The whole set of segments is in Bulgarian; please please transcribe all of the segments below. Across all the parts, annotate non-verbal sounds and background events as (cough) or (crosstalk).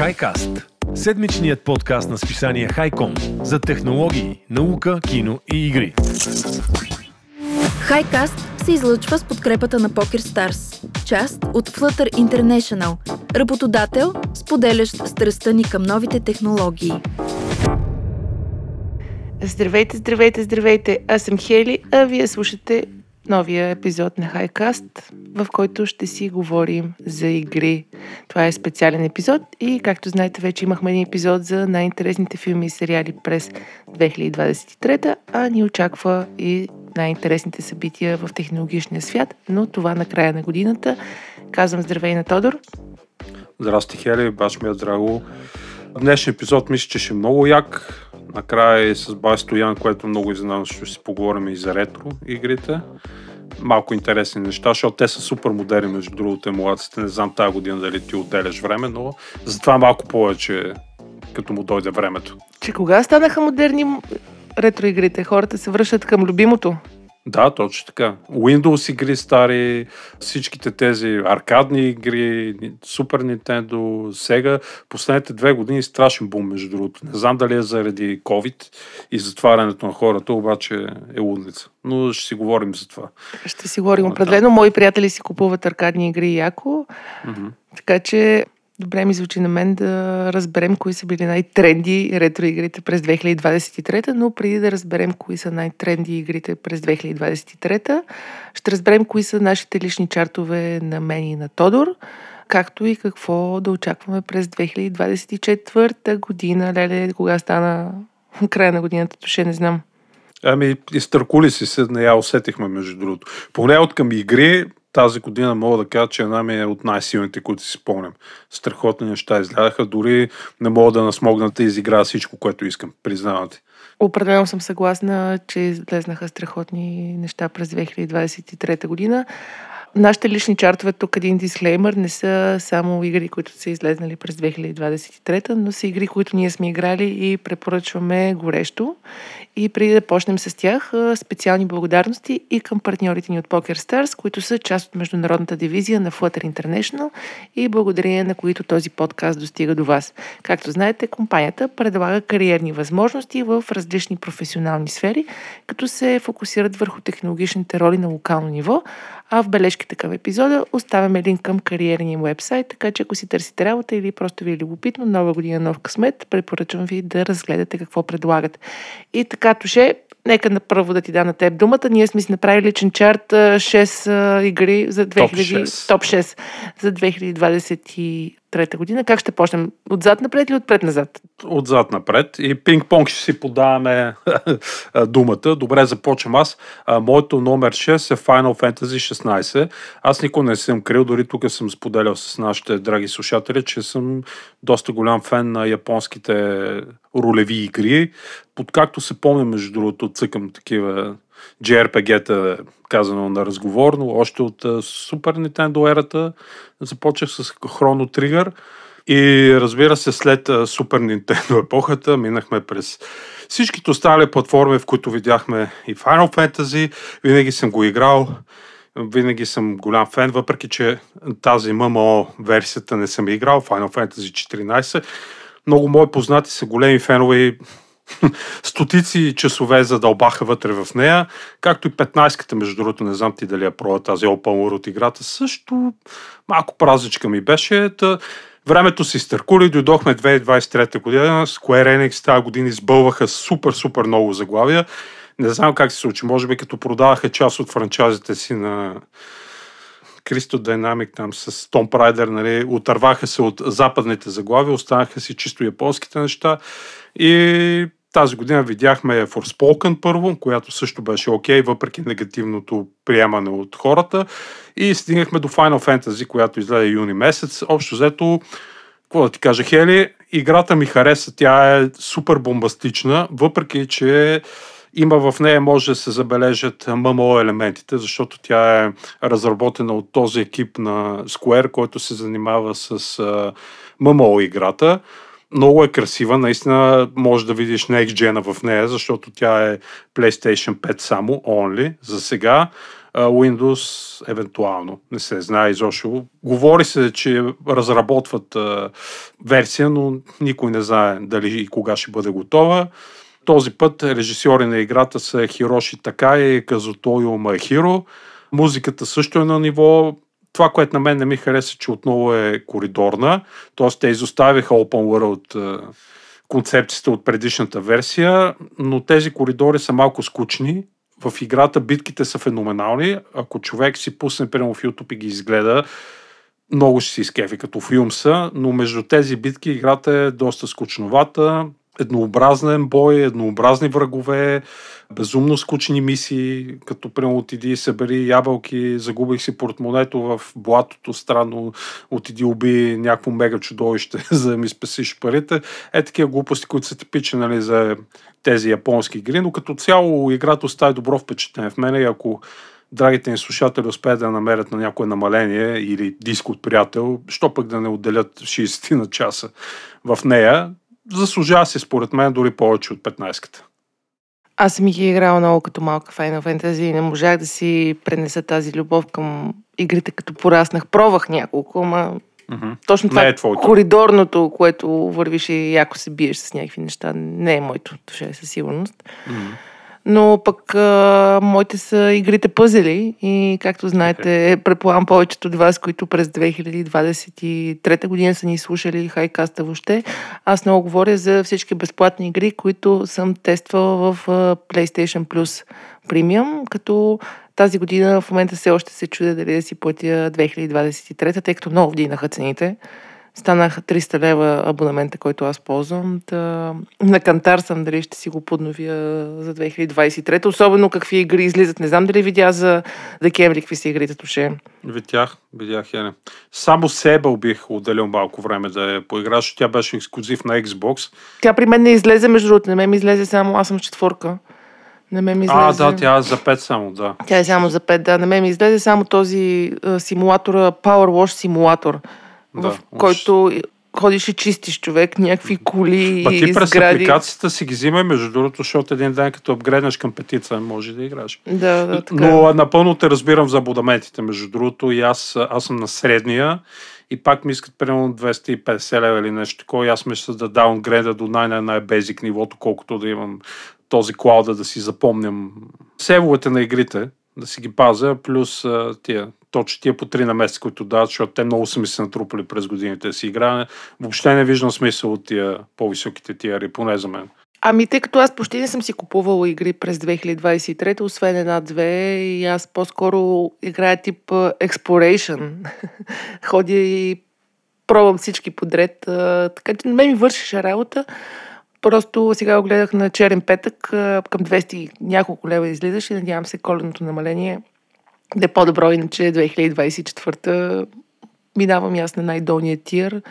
HiCast – седмичният подкаст на списание Хайком за технологии, наука, кино и игри. HiCast се излъчва с подкрепата на PokerStars, част от Flutter International, работодател, споделящ страстта ни към новите технологии. Здравейте, здравейте, здравейте! Аз съм Хели, а вие слушате новия епизод на Хайкаст, в който ще си говорим за игри. Това е специален епизод и, както знаете, вече имахме един епизод за най-интересните филми и сериали през 2023, а ни очаква и най-интересните събития в технологичния свят, но това на края на годината. Казвам здравей на Тодор. Здрасти, Хели, баш ми е драго. Днешният епизод мисля, че ще е много як. Накрая и с Бай Стоян, което много изненадам, ще си поговорим и за ретро игрите. Малко интересни неща, защото те са супер модерни, между другото, емулациите. Не знам тази година дали ти отделяш време, но затова малко повече, като му дойде времето. Че кога станаха модерни ретро игрите? Хората се връщат към любимото. Да, точно така. Windows игри стари, всичките тези аркадни игри, Super Nintendo, Sega, последните две години страшен бум, между другото. Не знам дали е заради COVID и затварянето на хората, обаче е лудница. Но ще си говорим за това. Ще си говорим определено. Мои приятели си купуват аркадни игри яко, mm-hmm. така че Добре ми звучи на мен да разберем кои са били най-тренди ретро игрите през 2023, но преди да разберем кои са най-тренди игрите през 2023, ще разберем кои са нашите лични чартове на мен и на Тодор, както и какво да очакваме през 2024 година. Леле, кога стана (laughs) края на годината, то ще не знам. Ами, изтъркули си се, не я усетихме, между другото. Поне от към игри, тази година мога да кажа, че една ми е от най-силните, които си спомням. Страхотни неща изглядаха, дори не мога да насмогна да изиграя всичко, което искам, признавам ти. Определено съм съгласна, че излезнаха страхотни неща през 2023 година. Нашите лични чартове, тук един дисклеймър, не са само игри, които са излезнали през 2023, но са игри, които ние сме играли и препоръчваме горещо. И преди да почнем с тях, специални благодарности и към партньорите ни от Poker Stars, които са част от международната дивизия на Flutter International и благодарение на които този подкаст достига до вас. Както знаете, компанията предлага кариерни възможности в различни професионални сфери, като се фокусират върху технологичните роли на локално ниво, а в бележките към епизода оставяме линк към кариерния им вебсайт, така че ако си търсите работа или просто ви е любопитно, нова година, нов късмет, препоръчвам ви да разгледате какво предлагат. И така, Туше, нека направо да ти дам на теб думата. Ние сме си направили личен чарт 6 игри за 2000, топ 6, топ 6 за 2020 трета година. Как ще почнем? Отзад напред или отпред назад? Отзад напред. И пинг-понг ще си подаваме думата. Добре, започвам аз. Моето номер 6 е Final Fantasy 16. Аз никога не съм крил, дори тук съм споделял с нашите драги слушатели, че съм доста голям фен на японските ролеви игри. Подкакто се помня, между другото, цъкам такива JRPG-та, казано на разговорно, още от Super Nintendo ерата започнах с Chrono Trigger. И разбира се след Super Nintendo епохата минахме през всичките останали платформи, в които видяхме и Final Fantasy, винаги съм го играл, винаги съм голям фен, въпреки че тази MMO версията не съм играл, Final Fantasy 14. Много мои познати са големи фенове и (laughs) стотици часове задълбаха вътре в нея, както и 15-ката, между другото, не знам ти дали я проя тази Open World играта, също малко празичка ми беше. Та, времето си стъркули, дойдохме 2023 година, Square Enix тази година избълваха супер, супер много заглавия. Не знам как се случи, може би като продаваха част от франчайзите си на Кристо Dynamic там с Tomb Raider, нали, отърваха се от западните заглавия, останаха си чисто японските неща и тази година видяхме Forspoken първо, която също беше окей, okay, въпреки негативното приемане от хората. И стигнахме до Final Fantasy, която излезе юни месец. Общо взето, какво да ти кажа, Хели, играта ми хареса, тя е супер бомбастична, въпреки че има в нея, може да се забележат ММО елементите, защото тя е разработена от този екип на Square, който се занимава с ММО играта. Много е красива, наистина може да видиш Next Gen в нея, защото тя е PlayStation 5 само, only, за сега. Windows евентуално. Не се знае изобщо. Говори се, че разработват а, версия, но никой не знае дали и кога ще бъде готова. Този път режисьори на играта са Хироши Такай и Казутойо Махиро. Музиката също е на ниво това, което на мен не ми хареса, че отново е коридорна. Тоест те изоставиха Open World концепцията от предишната версия, но тези коридори са малко скучни. В играта битките са феноменални. Ако човек си пусне прямо в YouTube и ги изгледа, много ще си изкефи като филм са, но между тези битки играта е доста скучновата еднообразен бой, еднообразни врагове, безумно скучни мисии, като прямо отиди и събери ябълки, загубих си портмонето в блатото, странно отиди уби някакво мега чудовище, (laughs) за да ми спасиш парите. Е такива глупости, които са типични нали, за тези японски игри, но като цяло играта остави добро впечатление в мене и ако драгите ни слушатели успеят да намерят на някое намаление или диск от приятел, що пък да не отделят 60 на часа в нея, заслужава си според мен дори повече от 15-ката. Аз съм ги играла много като малка Final Fantasy и не можах да си пренеса тази любов към игрите, като пораснах. Пробвах няколко, ама mm-hmm. точно това не е твоето. коридорното, което вървиш и яко се биеш с някакви неща, не е моето душе със сигурност. Mm-hmm. Но пък а, моите са игрите пъзели и както знаете, предполагам повечето от вас, които през 2023 година са ни слушали хайкаста въобще, аз много говоря за всички безплатни игри, които съм тествала в PlayStation Plus Premium, като тази година в момента все още се чудя дали да си платя 2023, тъй като много вдигнаха цените станаха 300 лева абонамента, който аз ползвам. Да, на кантар съм дали ще си го подновя за 2023. Особено какви игри излизат. Не знам дали видя за декември какви са игрите туше. Видях, видях я не. Само Себъл бих отделил малко време да я поиграш. Тя беше ексклюзив на Xbox. Тя при мен не излезе, между другото. Не ме ми излезе само, аз съм четворка. Не ме ми излезе. А, да, тя е за 5 само, да. Тя е само за 5, да. Не ме ми излезе само този а, симулатора, Power Wash симулатор да, в който ходиш и чистиш човек, някакви коли Ба, ти и през сгради. апликацията си ги взимай, между другото, защото един ден като апгрейднеш към петица, може да играш. Да, да, така. Но напълно те разбирам за абонаментите, между другото, и аз, аз съм на средния и пак ми искат примерно 250 лева или нещо такова и аз мисля да даунгрейда до най-най-бейзик нивото, колкото да имам този клауда да си запомням севовете на игрите, да си ги пазя, плюс тия точно тия по три на месец, които дават, защото те много са ми се натрупали през годините си играе. Въобще не виждам смисъл от тия по-високите тиари, поне за мен. Ами, тъй като аз почти не съм си купувала игри през 2023, освен една-две, и аз по-скоро играя тип Exploration. (laughs) Ходя и пробвам всички подред. Така че на мен ми вършише работа. Просто сега го гледах на черен петък, към 200 няколко лева излизаш и надявам се коленото намаление да е по-добро, иначе 2024 минавам аз на най-долния тир,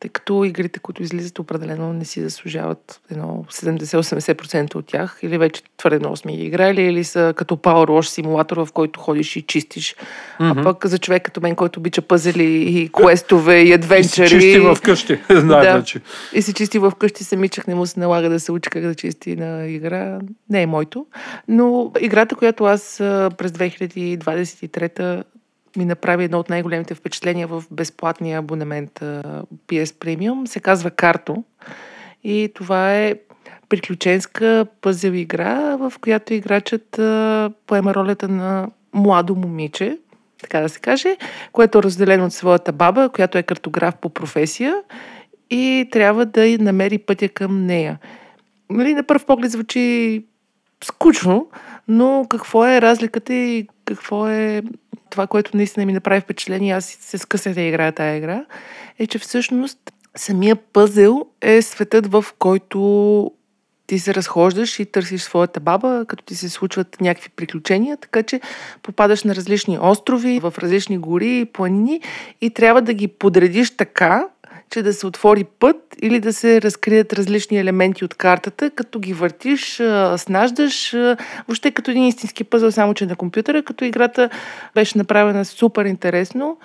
тъй като игрите, които излизат, определено не си заслужават едно 70-80% от тях, или вече твърде много сме ги играли, или са като Power Wash симулатор, в който ходиш и чистиш. Mm-hmm. А пък за човек като мен, който обича пъзели и квестове и адвенчари... И си чисти в къщи, (laughs) да, И си чисти в къщи, самичък не му се налага да се учи как да чисти на игра. Не е моето. Но играта, която аз през 2023 ми направи едно от най-големите впечатления в безплатния абонемент PS Premium. Се казва Карто. И това е приключенска пъзел игра, в която играчът поема ролята на младо момиче, така да се каже, което е разделено от своята баба, която е картограф по професия и трябва да намери пътя към нея. Нали, на първ поглед звучи скучно, но какво е разликата и какво е това, което наистина ми направи впечатление, аз се скъсах да играя тази игра, е, че всъщност самия пъзел е светът, в който ти се разхождаш и търсиш своята баба, като ти се случват някакви приключения, така че попадаш на различни острови, в различни гори, планини и трябва да ги подредиш така, че да се отвори път или да се разкрият различни елементи от картата, като ги въртиш, снаждаш, въобще като един истински пъзъл, само че на компютъра, като играта беше направена супер интересно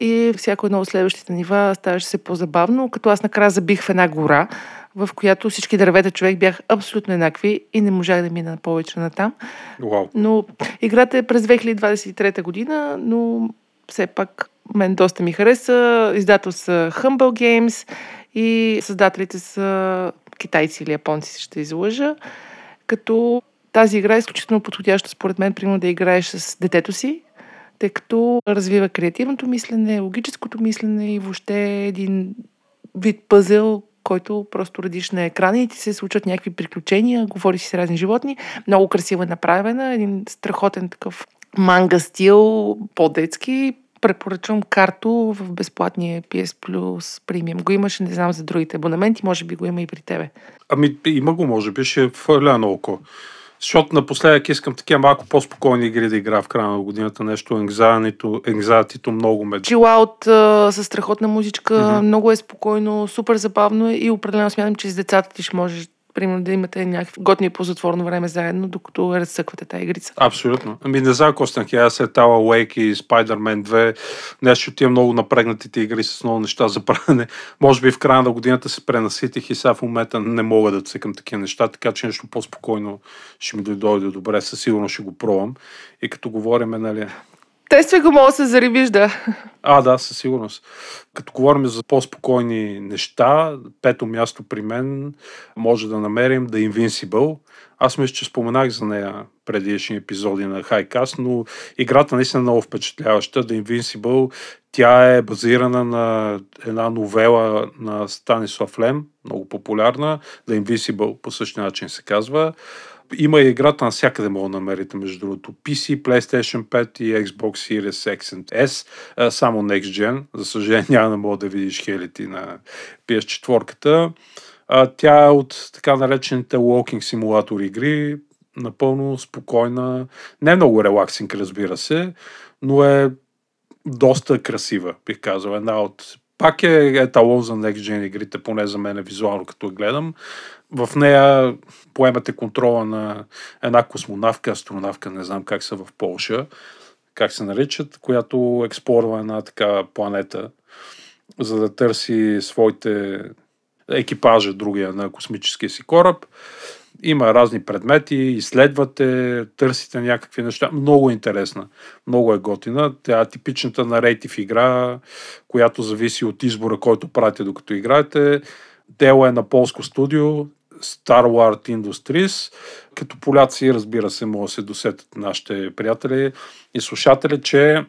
и всяко едно от следващите нива ставаше се по-забавно, като аз накрая забих в една гора, в която всички дървета човек бях абсолютно еднакви и не можах да мина повече на там. Вау. Но играта е през 2023 година, но все пак мен доста ми хареса. Издател са Humble Games и създателите са китайци или японци, ще излъжа. Като тази игра е изключително подходяща, според мен, примерно да играеш с детето си, тъй като развива креативното мислене, логическото мислене и въобще един вид пъзел, който просто радиш на екрана и ти се случват някакви приключения, говори си с разни животни. Много красиво е направена, един страхотен такъв манга стил, по-детски. Препоръчвам карто в безплатния PS Plus премиум. Го имаше, не знам за другите абонаменти, може би го има и при тебе. Ами има го, може би, ще фърля на око. Защото напоследък искам такива малко по-спокойни игри да игра в края на годината. Нещо anxiety много ме... Чилаут със страхотна музичка, mm-hmm. много е спокойно, супер забавно и определено смятам, че с децата ти ще можеш примерно да имате някакви готни по затворно време заедно, докато разсъквате тази игрица. Абсолютно. Ами не знам, Костян, аз след Тала Wake и Spider-Man 2, нещо тия много напрегнатите игри с много неща за правене. Може би в края на годината се пренаситих и сега в момента не мога да цъкам такива неща, така че нещо по-спокойно ще ми дойде добре. Със сигурност ще го пробвам. И като говорим, нали, Тествай го, мога да се зарибиш, да. А, да, със сигурност. Като говорим за по-спокойни неща, пето място при мен може да намерим The Invincible. Аз мисля, че споменах за нея предишни епизоди на Highcast, но играта наистина е много впечатляваща. The Invincible, тя е базирана на една новела на Станислав Лем, много популярна. The Invincible по същия начин се казва. Има и играта навсякъде мога да намерите, между другото. PC, PlayStation 5 и Xbox Series X and S, само Next Gen. За съжаление няма да мога да видиш хелити на PS4. Тя е от така наречените walking симулатор игри, напълно спокойна, не много релаксинг, разбира се, но е доста красива, бих казал. Една от пак е еталон за Next Gen игрите, поне за мен е визуално, като гледам. В нея поемате контрола на една космонавка, астронавка, не знам как са в Полша, как се наричат, която експлорва една така планета, за да търси своите екипажа, другия на космическия си кораб. Има разни предмети, изследвате, търсите някакви неща. Много интересна, много е готина. Тя е типичната нарейтив игра, която зависи от избора, който правите докато играете. Дело е на полско студио, Star Wars Industries. Като поляци, разбира се, може да се досетят нашите приятели и слушатели, че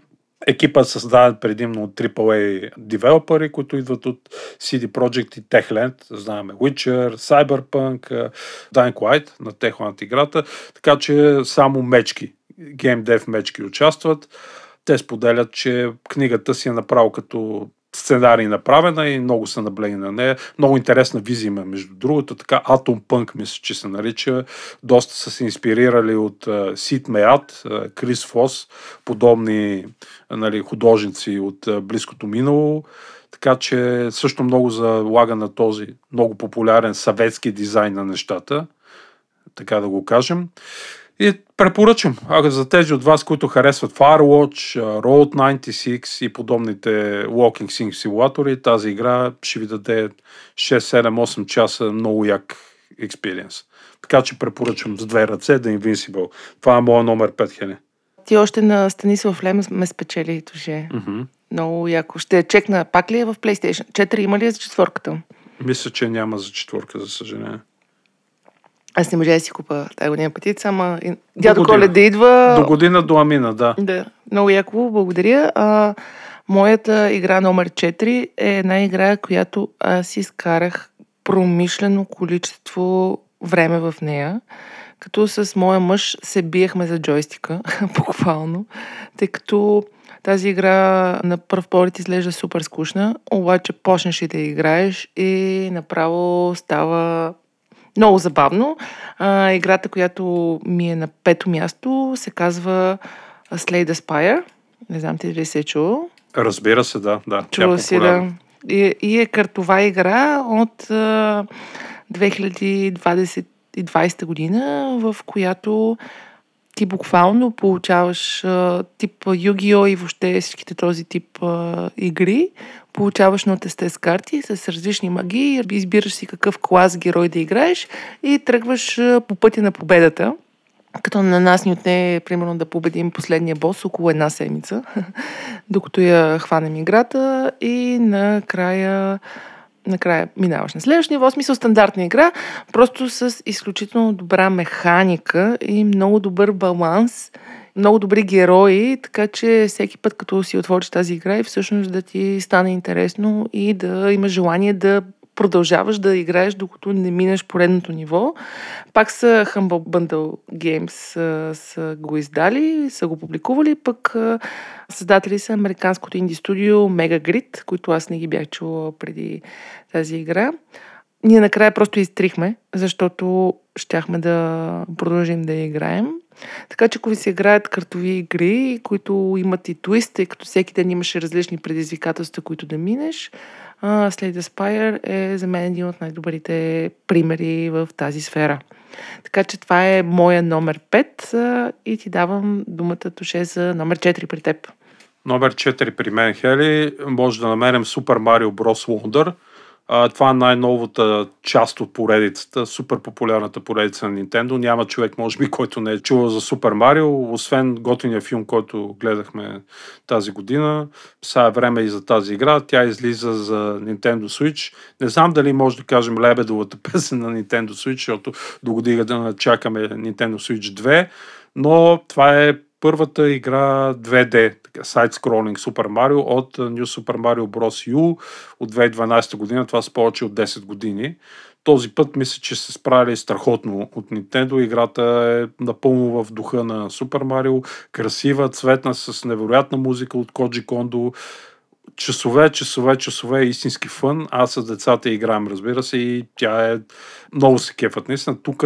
екипът е създаден предимно от AAA девелопери, които идват от CD Projekt и Techland. Знаеме Witcher, Cyberpunk, Dying Light на Techland играта. Така че само мечки, Dev мечки участват. Те споделят, че книгата си е направо като сценарий направена и много са наблени на нея. Много интересна визия има, между другото. Така Atom Punk, мисля, че се нарича. Доста са се инспирирали от Сид Меат, Крис Фос, подобни нали, художници от близкото минало. Така че също много залага на този много популярен съветски дизайн на нещата, така да го кажем. И препоръчам, ако за тези от вас, които харесват Firewatch, Road 96 и подобните Walking Sim симулатори, тази игра ще ви даде 6, 7, 8 часа много як експириенс. Така че препоръчвам с две ръце да Invincible. Това е моят номер 5, Хене. Ти още на Станислав Лем ме спечели, Тоже. Mm-hmm. Много яко. Ще чекна. Пак ли е в PlayStation? 4 има ли е за четвърката? Мисля, че няма за четвърка, за съжаление. Аз не можа да си купа тази година пътица, ама дядо Коле да идва. До година до Амина, да. Да, много яко, благодаря. А, моята игра номер 4 е една игра, която аз изкарах промишлено количество време в нея, като с моя мъж се биехме за джойстика, (laughs) буквално, тъй като тази игра на пръв поглед изглежда супер скучна, обаче почнеш и да играеш и направо става много забавно. А, играта, която ми е на пето място, се казва Slay the Spire. Не знам ти дали се е чувал. Разбира се, да. да. Чува е си, да. И, и е картова игра от а, 2020 година, в която ти буквално получаваш а, тип Yu-Gi-Oh! и въобще всичките този тип а, игри. Получаваш на теста с карти с различни магии, избираш си какъв клас герой да играеш и тръгваш а, по пътя на победата. Като на нас ни отне, примерно, да победим последния бос около една седмица, (laughs) докато я хванем играта и накрая накрая минаваш на следващия ниво. Смисъл стандартна игра, просто с изключително добра механика и много добър баланс, много добри герои, така че всеки път, като си отвориш тази игра и всъщност да ти стане интересно и да имаш желание да продължаваш да играеш, докато не минеш поредното ниво. Пак са Humble Bundle Games са, са го издали, са го публикували, пък създатели са американското инди студио Mega Grid, които аз не ги бях чула преди тази игра. Ние накрая просто изтрихме, защото щяхме да продължим да играем. Така че ако ви се играят картови игри, които имат и твист, тъй като всеки ден имаше различни предизвикателства, които да минеш, uh, Slay the Spire е за мен един от най-добрите примери в тази сфера. Така че това е моя номер 5 и ти давам думата, Тоше, за номер 4 при теб. Номер 4 при мен, Хели, може да намерим Super Mario Bros. Wonder – а, това е най-новата част от поредицата, супер популярната поредица на Nintendo. Няма човек, може би, който не е чувал за Супер Марио, освен готиния филм, който гледахме тази година. Сега е време и за тази игра. Тя излиза за Nintendo Switch. Не знам дали може да кажем лебедовата (laughs) песен на Nintendo Switch, защото до година да чакаме Nintendo Switch 2, но това е първата игра 2D, сайт-скролинг Super Mario от New Super Mario Bros. U от 2012 година. Това са повече от 10 години. Този път мисля, че се справили страхотно от Nintendo. Играта е напълно в духа на Super Mario. Красива, цветна, с невероятна музика от Коджи Кондо часове, часове, часове истински фън. Аз с децата играем, разбира се, и тя е много се кефът. Наистина, тук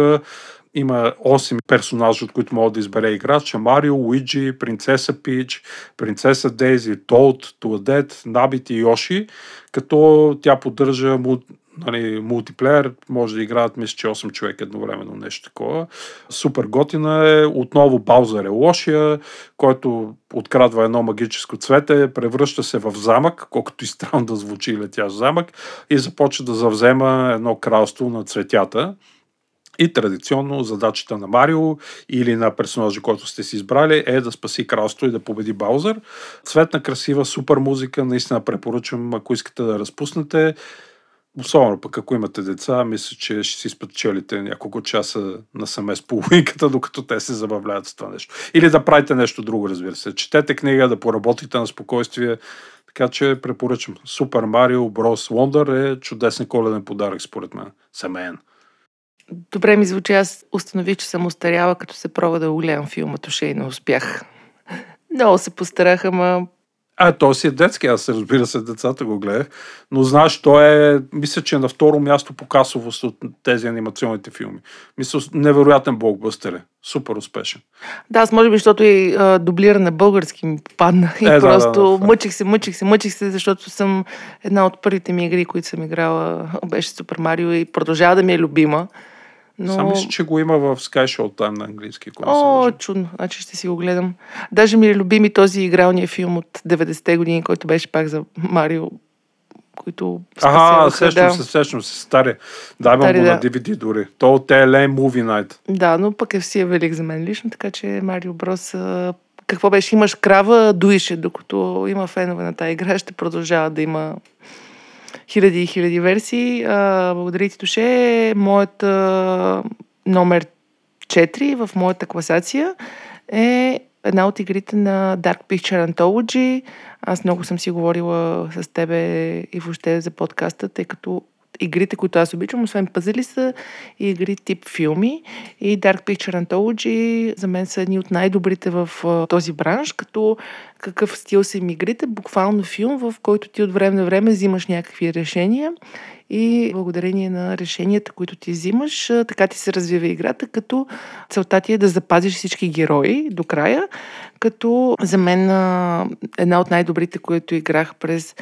има 8 персонажа, от които могат да избере играч. Марио, Уиджи, принцеса Пич, принцеса Дейзи, Толт, Туадет, Набит и Йоши, като тя поддържа нали, мултиплеер, може да играят, мисля, че 8 човека едновременно, нещо такова. Супер готина е. Отново Баузър е лошия, който открадва едно магическо цвете, превръща се в замък, колкото и странно да звучи летящ замък, и започва да завзема едно кралство на цветята. И традиционно задачата на Марио или на персонажа, който сте си избрали е да спаси кралство и да победи Баузър. Цветна, красива, супер музика, наистина препоръчвам, ако искате да разпуснете. Особено пък ако имате деца, мисля, че ще си спечелите няколко часа насаме с половинката, докато те се забавляват с това нещо. Или да правите нещо друго, разбира се. Четете книга, да поработите на спокойствие. Така че препоръчвам. Супер Марио Брос Wonder е чудесен коледен подарък, според мен. Семейен. Добре ми звучи, аз установих, че съм устаряла, като се пробва да го гледам филма Туше и не успях. (laughs) Много се постарах, ама а, то си е детски, аз разбира се, децата го гледах. Но знаеш, то е, мисля, че е на второ място по касовост от тези анимационните филми. Мисля, невероятен блокбъстер е. Супер успешен. Да, аз може би, защото и а, дублира на български ми падна. (laughs) И е, просто да, да, да, мъчих се, мъчих се, мъчих се, защото съм една от първите ми игри, които съм играла, (laughs) беше Супер Марио и продължава да ми е любима. Но... Сам мисля, че го има в Sky Showtime на английски. О, чудно. Значи ще си го гледам. Даже ми е любими този игралния филм от 90-те години, който беше пак за Марио, които Ага, сещам да. се, сещам се, стари. Да, имам го да. на DVD дори. То от TLA Movie Night. Да, но пък е си е велик за мен лично, така че Марио Брос какво беше, имаш крава, дуише, докато има фенове на тази игра, ще продължава да има хиляди и хиляди версии. А, благодаря ти, Тоше. Моят а, номер 4 в моята класация е една от игрите на Dark Picture Anthology. Аз много съм си говорила с тебе и въобще за подкаста, тъй като игрите, които аз обичам, освен пазели са и игри тип филми. И Dark Picture Anthology за мен са едни от най-добрите в този бранш, като какъв стил са игрите, буквално филм, в който ти от време на време взимаш някакви решения и благодарение на решенията, които ти взимаш, така ти се развива играта, като целта ти е да запазиш всички герои до края, като за мен една от най-добрите, които играх през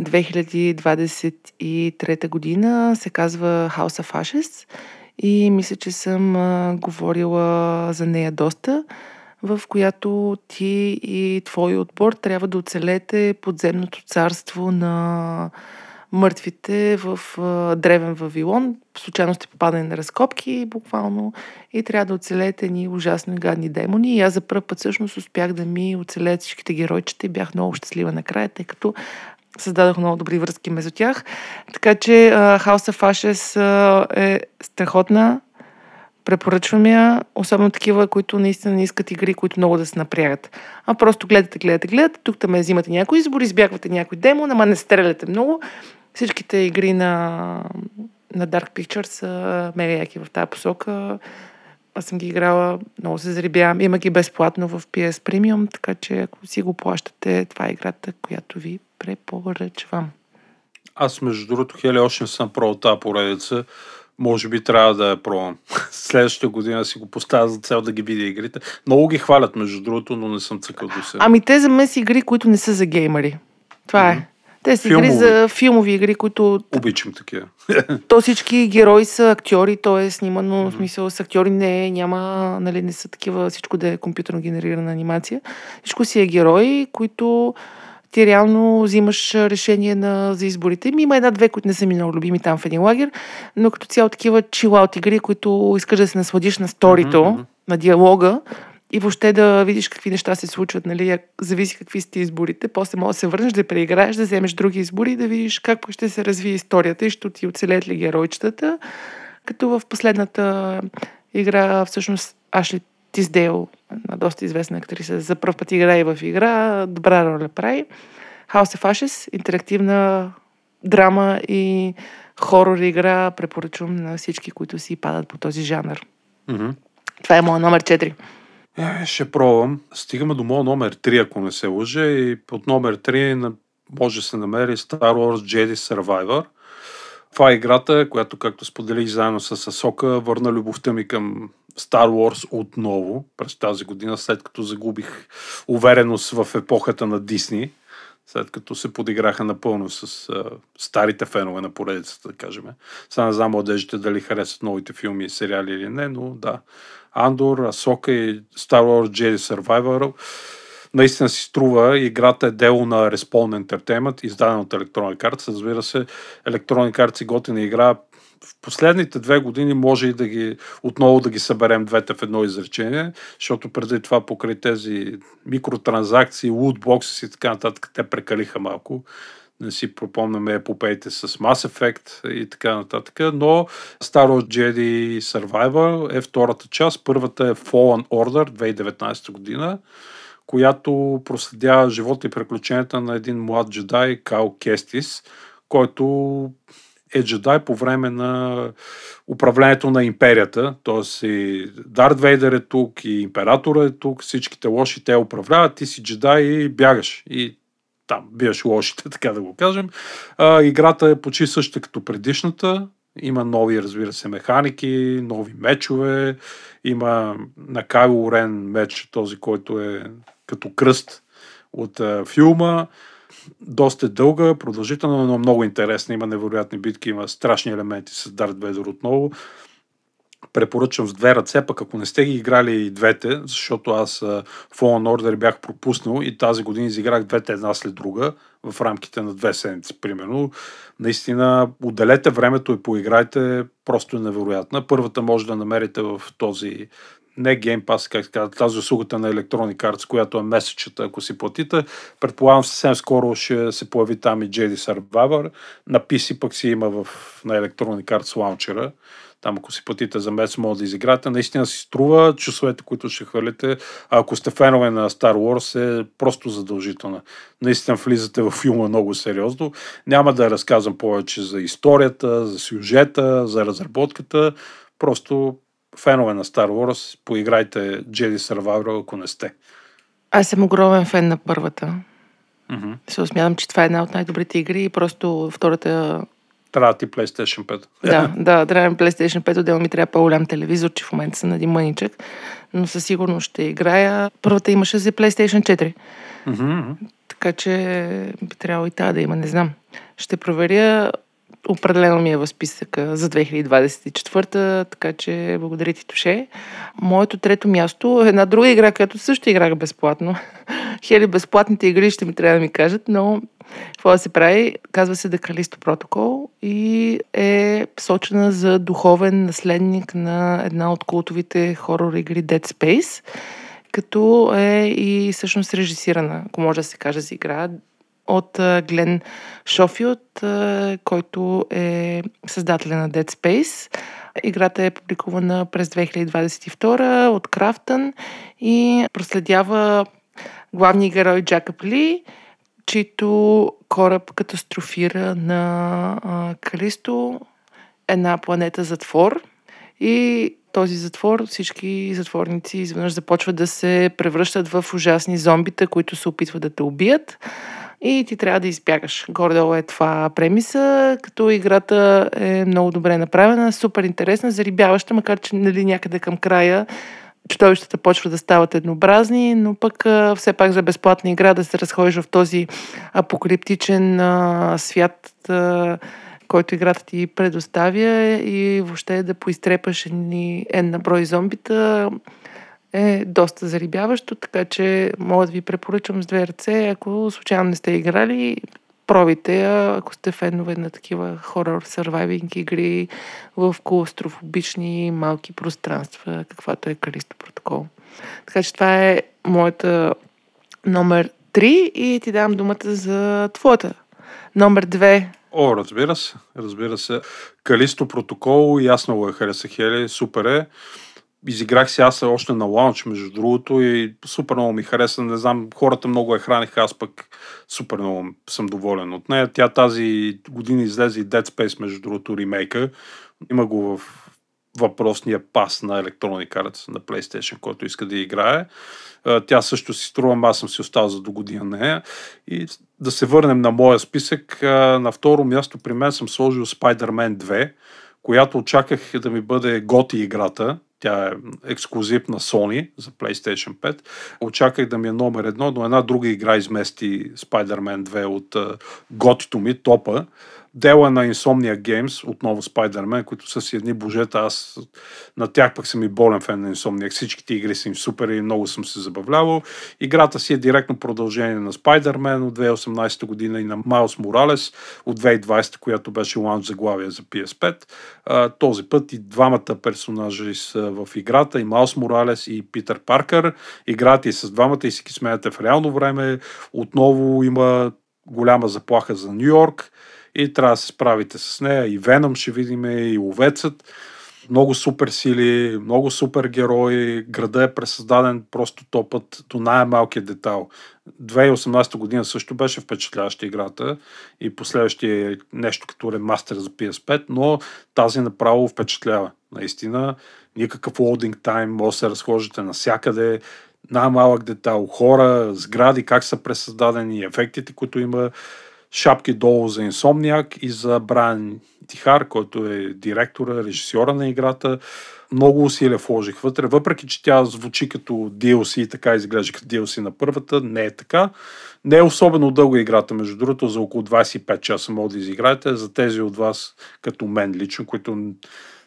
2023 година, се казва House of Ashes и мисля, че съм говорила за нея доста. В която ти и твой отбор трябва да оцелете подземното царство на мъртвите в а, древен Вавилон. Случайно сте попадали на разкопки, буквално, и трябва да оцелете ни ужасно гадни демони. И аз за първ път всъщност успях да ми оцелеят всичките геройчета и бях много щастлива накрая, тъй като създадох много добри връзки между тях. Така че House of Ashes е страхотна. Препоръчвам я, особено такива, които наистина не искат игри, които много да се напрягат. А просто гледате, гледате, гледате, тук там взимате някои избори, избягвате някой демон, ама не стреляте много. Всичките игри на, на Dark Pictures са мега яки в тази посока. Аз съм ги играла, много се зарибявам. Има ги безплатно в PS Premium, така че ако си го плащате, това е играта, която ви препоръчвам. Аз, между другото, Хели още съм пробвал тази поредица. Може би трябва да я пробвам. (laughs) Следващата година си го поставя за цел да ги видя игрите. Много ги хвалят, между другото, но не съм цъкал до сега. Ами те за мен са игри, които не са за геймери. Това е. Те са игри Филмови. за филмови игри, които Обичам такива. (laughs) то всички герои са актьори, то е снимано в смисъл с актьори, не, няма, нали, не са такива всичко да е компютърно генерирана анимация. Всичко си е герои, които ти реално взимаш решение на, за изборите. Ми има една-две, които не са ми много любими там в един лагер, но като цяло такива чилаут игри, които искаш да се насладиш на сторито, мгм. на диалога и въобще да видиш какви неща се случват, нали, зависи какви са ти изборите. После може да се върнеш, да преиграеш, да вземеш други избори и да видиш как ще се развие историята и ще ти оцелеят ли геройчетата. Като в последната игра, всъщност, Ашли Тиздейл, една доста известна актриса, за първ път играе в игра, добра роля прави. House of Ashes, интерактивна драма и хорор игра, препоръчвам на всички, които си падат по този жанр. Мгм. Това е моят номер 4. Е, ще пробвам. Стигаме до моят номер 3, ако не се лъжа. И под номер 3 на- може да се намери Star Wars Jedi Survivor. Това е играта, която, както споделих заедно с Асока, върна любовта ми към Star Wars отново през тази година, след като загубих увереност в епохата на Дисни, след като се подиграха напълно с а, старите фенове на поредицата, да кажем. Сега не знам младежите дали харесват новите филми и сериали или не, но да. Андор, Асока и Star Wars Jedi Survivor наистина си струва. Играта е дело на Respawn Entertainment, издадена от Electronic Arts. Разбира се, Electronic Arts и готина игра. В последните две години може и да ги отново да ги съберем двете в едно изречение, защото преди това покрай тези микротранзакции, лутбокси и така нататък, те прекалиха малко. Не си пропомняме епопеите с Mass Effect и така нататък, но Star Wars Jedi Survivor е втората част. Първата е Fallen Order 2019 година, която проследява живота и приключенията на един млад джедай Као Кестис, който е джедай по време на управлението на империята. Тоест и Дарт Вейдер е тук, и императора е тук, всичките лоши те управляват, ти си джедай и бягаш. И там биеш лошите, (laughs) така да го кажем. А, играта е почти същата като предишната. Има нови, разбира се, механики, нови мечове. Има на Кайло Рен меч, този, който е като кръст от а, филма. Доста е дълга, продължителна, но много интересна. Има невероятни битки, има страшни елементи с Дарт Вейдер отново. Препоръчвам с две ръце, пък ако не сте ги играли и двете, защото аз Fallen Order бях пропуснал и тази година изиграх двете една след друга в рамките на две седмици, примерно. Наистина, отделете времето и поиграйте, просто е невероятна. Първата може да намерите в този не Game Pass, как се казва, тази услугата на Electronic Arts, която е месечета, ако си платите. Предполагам, съвсем скоро ще се появи там и Jedi Survivor. На PC пък си има в, на Electronic Arts лаунчера. Там, ако си платите за месец, може да изиграте. Наистина си струва часовете, които ще хвалите. А ако сте фенове на Star Wars, е просто задължително. Наистина влизате в филма много сериозно. Няма да разказвам повече за историята, за сюжета, за разработката. Просто фенове на Star Wars, поиграйте Jedi Survivor, ако не сте. Аз съм огромен фен на първата. Мгм. Се смятам, че това е една от най-добрите игри и просто втората... Трябва ти PlayStation 5. Да, (laughs) да, трябва ми PlayStation 5, отделно ми трябва по-голям телевизор, че в момента съм на един мъничък, но със сигурност ще играя. Първата имаше за PlayStation 4, Мгм, мгм. така че би трябвало и тази да има, не знам. Ще проверя. Определено ми е в списъка за 2024, така че благодаря ти, Туше. Моето трето място е една друга игра, която също играх безплатно. (laughs) Хели, безплатните игри ще ми трябва да ми кажат, но какво да се прави? Казва се The Callisto Protocol и е сочена за духовен наследник на една от култовите хорор игри Dead Space, като е и всъщност режисирана, ако може да се каже за игра, от Глен Шофилд, който е създателя на Dead Space. Играта е публикувана през 2022 от Крафтън и проследява главния герой Джакъп Ли, чийто кораб катастрофира на Калисто, една планета затвор. И този затвор, всички затворници изведнъж започват да се превръщат в ужасни зомбита, които се опитват да те убият и ти трябва да избягаш. Гордо е това премиса, като играта е много добре направена, супер интересна, зарибяваща, макар че нали, някъде към края чудовищата почват да стават еднообразни, но пък все пак за безплатна игра да се разходиш в този апокалиптичен а, свят, а, който играта ти предоставя и въобще да поизтрепаш едни на брой зомбита е доста зарибяващо, така че мога да ви препоръчам с две ръце, ако случайно не сте играли, пробите ако сте фенове на такива хорор сървайвинг игри в клаустрофобични малки пространства, каквато е Калисто протокол. Така че това е моята номер 3 и ти давам думата за твоята. Номер 2. О, разбира се, разбира се. Калисто протокол, ясно го е хареса Хели, супер е изиграх си аз още на лаунч, между другото, и супер много ми хареса. Не знам, хората много я храниха, аз пък супер много съм доволен от нея. Тя тази година излезе и Dead Space, между другото, ремейка. Има го в въпросния пас на Electronic Arts на PlayStation, който иска да играе. Тя също си струва, аз съм си остал за до година нея. И да се върнем на моя списък. На второ място при мен съм сложил Spider-Man 2, която очаках да ми бъде готи играта тя е ексклюзив на Sony за PlayStation 5. Очаках да ми е номер едно, но една друга игра измести Spider-Man 2 от uh, готито ми, топа. Дела на Insomnia Games, отново Spider-Man, които са си едни божета. Аз на тях пък съм и болен фен на Insomnia. Всичките игри са им супер и много съм се забавлявал. Играта си е директно продължение на Spider-Man от 2018 година и на Miles Morales от 2020, която беше лаунч заглавие за PS5. А, този път и двамата персонажи са в играта, и Маус Моралес и Питър Паркър. Играта и с двамата и си ги смеяте в реално време. Отново има голяма заплаха за Нью Йорк и трябва да се справите с нея. И Веном ще видим, и Овецът. Много супер сили, много супер герои. Града е пресъздаден просто топът до най-малкият детал. 2018 година също беше впечатляваща играта и последващия е нещо като ремастер за PS5, но тази направо впечатлява. Наистина, никакъв лоудинг тайм, може да се разхождате навсякъде, най-малък детал, хора, сгради, как са пресъздадени, ефектите, които има шапки долу за Инсомниак и за Брайан Тихар, който е директора, режисьора на играта. Много усилия вложих вътре, въпреки че тя звучи като DLC и така изглежда като DLC на първата, не е така. Не е особено дълга играта, между другото, за около 25 часа може да изиграете. За тези от вас, като мен лично, които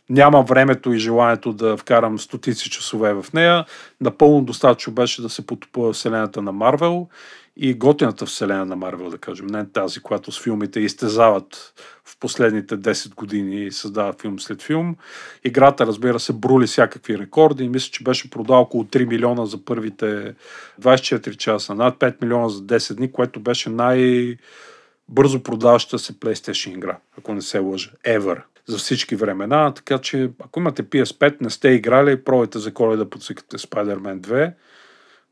няма времето и желанието да вкарам стотици часове в нея. Напълно достатъчно беше да се потопува вселената на Марвел и готината вселена на Марвел, да кажем, не тази, която с филмите изтезават в последните 10 години и създават филм след филм. Играта, разбира се, брули всякакви рекорди мисля, че беше продал около 3 милиона за първите 24 часа, над 5 милиона за 10 дни, което беше най- бързо продаваща се PlayStation игра, ако не се лъжа. Ever за всички времена, така че ако имате PS5, не сте играли, пробайте за коледа да подсикате Spider-Man 2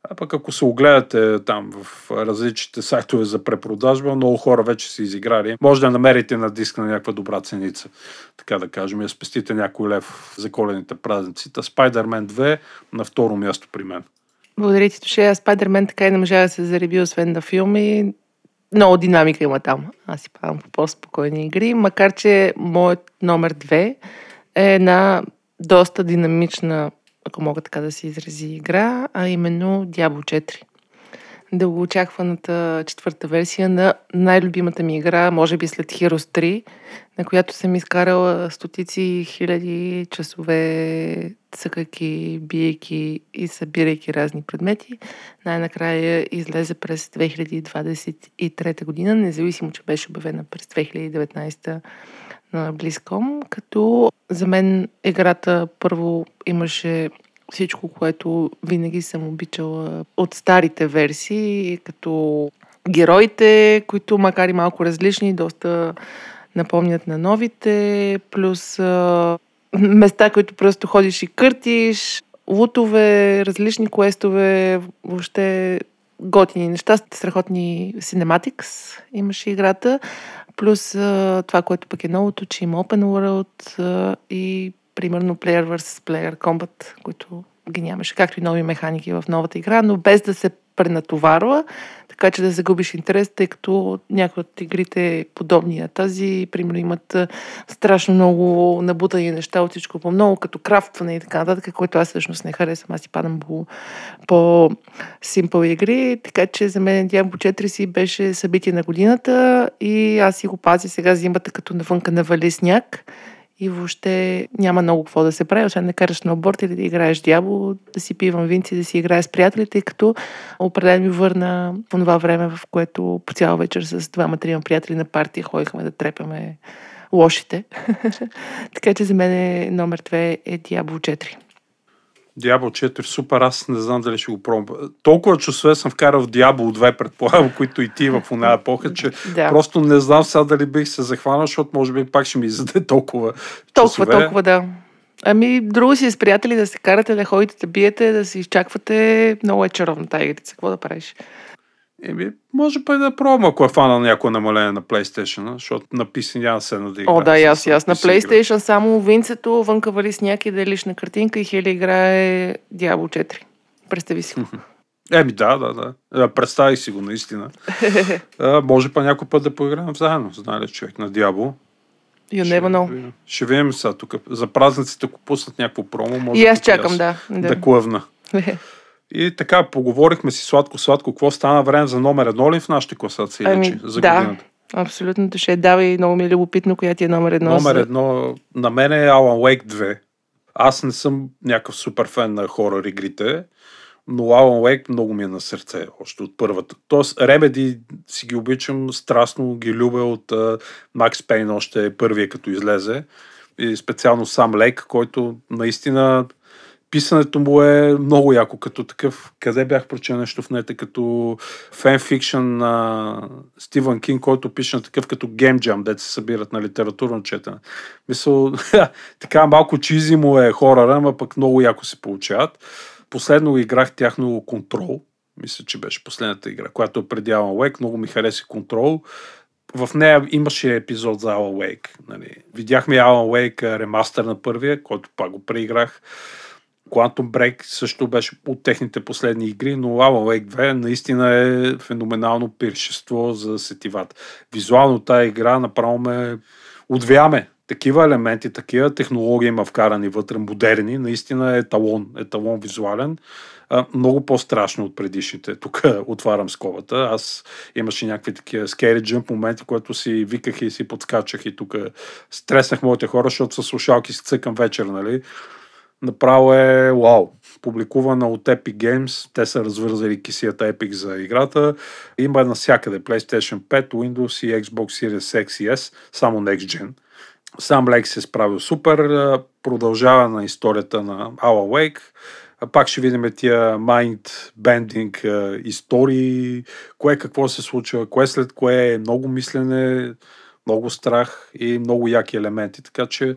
а пък ако се огледате там в различните сайтове за препродажба, много хора вече са изиграли. Може да намерите на диск на някаква добра ценица. Така да кажем, я спестите някой лев за колените празници. Та Spider-Man 2 на второ място при мен. Благодаря ти, Туше. Spider-Man така и не можа да се зареби, освен на филми. Много динамика има там. Аз си правям по по-спокойни игри, макар че моят номер 2 е една доста динамична ако мога така да се изрази, игра, а именно Diablo 4. дългоочакваната четвърта версия на най-любимата ми игра, може би след Heroes 3, на която съм изкарала стотици хиляди часове, цъкайки, биейки и събирайки разни предмети. Най-накрая излезе през 2023 година, независимо, че беше обявена през 2019 на Близком, като за мен играта първо имаше всичко, което винаги съм обичала от старите версии, като героите, които макар и малко различни, доста напомнят на новите, плюс а, места, които просто ходиш и къртиш, лутове, различни квестове, въобще готини неща, страхотни cinematics имаше играта, плюс това, което пък е новото, че има Open World и примерно Player vs. Player Combat, които ги нямаше, както и нови механики в новата игра, но без да се пренатоварва, така че да загубиш интерес, тъй като някои от игрите подобни на тази, примерно имат страшно много набутани неща от всичко по много, като крафтване и така нататък, което аз всъщност не харесвам. Аз си падам по, по симпъл игри, така че за мен Diablo 4 си беше събитие на годината и аз си го пазя сега зимата, като навънка навали сняг и въобще няма много какво да се прави, освен да караш на оборт или да играеш дявол, да си пивам винци, да си играя с приятелите, като определено ми върна по това време, в което по цяла вечер с двама-трима приятели на партия ходихме да трепяме лошите. (laughs) така че за мен е номер две е Diablo 4. Diablo 4 супер, аз не знам дали ще го пробвам. Толкова часове съм вкарал в Diablo 2, предполагам, които и ти в една епоха, че да. просто не знам сега дали бих се захванал, защото може би пак ще ми издаде толкова Толкова, часове. толкова, да. Ами, друго си с приятели да се карате, да ходите, да биете, да си изчаквате. Много е чаровна тази игрица. Какво да правиш? Еми, може па и да пробвам, ако е фанал някое намаление на PlayStation, защото на PC няма се да О, да, аз, аз на PlayStation игра. само Винцето, вънка вали сняг и да е лична картинка и Хели играе Diablo 4. Представи си го. Еми да, да, да. Представи си го наистина. а, (laughs) може па някой път да поиграем заедно, знае ли човек на Diablo. You never know. Ще, видим сега тук. За празниците, ако пуснат някакво промо, може и аз чакам, да. Да, да клъвна. (laughs) И така, поговорихме си сладко-сладко. Какво стана време за номер едно ли в нашите класации ами, за да. годината? Абсолютно ще дава и много ми е любопитно, коя ти е номер едно. Номер едно на мен е Alan Wake 2. Аз не съм някакъв супер фен на хорор игрите, но Alan Wake много ми е на сърце, още от първата. Тоест, Remedy си ги обичам, страстно ги любя от uh, Max Payne, още първия като излезе. И специално сам Лейк, който наистина писането му е много яко като такъв. Къде бях прочел нещо в нета като фенфикшн на Стивън Кинг, който пише на такъв като Game Jam, се събират на литературно четене. Мисъл, (laughs) така малко чизи му е хорора, ама пък много яко се получават. Последно играх тяхно контрол. Мисля, че беше последната игра, която е преди Alan Wake. Много ми хареса контрол. В нея имаше епизод за Alan Wake. Нали. Видяхме Alan Wake ремастър на първия, който пак го преиграх. Quantum Break също беше от техните последни игри, но Alan Wake 2 наистина е феноменално пиршество за сетивата. Визуално тази игра направо ме отвяме. Такива елементи, такива технологии има вкарани вътре, модерни, наистина е еталон, еталон визуален. Много по-страшно от предишните. Тук (laughs) отварям скобата. Аз имаше някакви такива scary jump моменти, които си виках и си подскачах и тук стреснах моите хора, защото с слушалки си цъкам вечер, нали? Направо е вау. Публикувана от Epic Games. Те са развързали кисията Epic за играта. Има навсякъде PlayStation 5, Windows и Xbox Series X и S, само Next Gen. Сам Лейк се справил супер. Продължава на историята на Alan Wake. Пак ще видим тия mind bending истории, кое какво се случва, кое след кое е много мислене, много страх и много яки елементи. Така че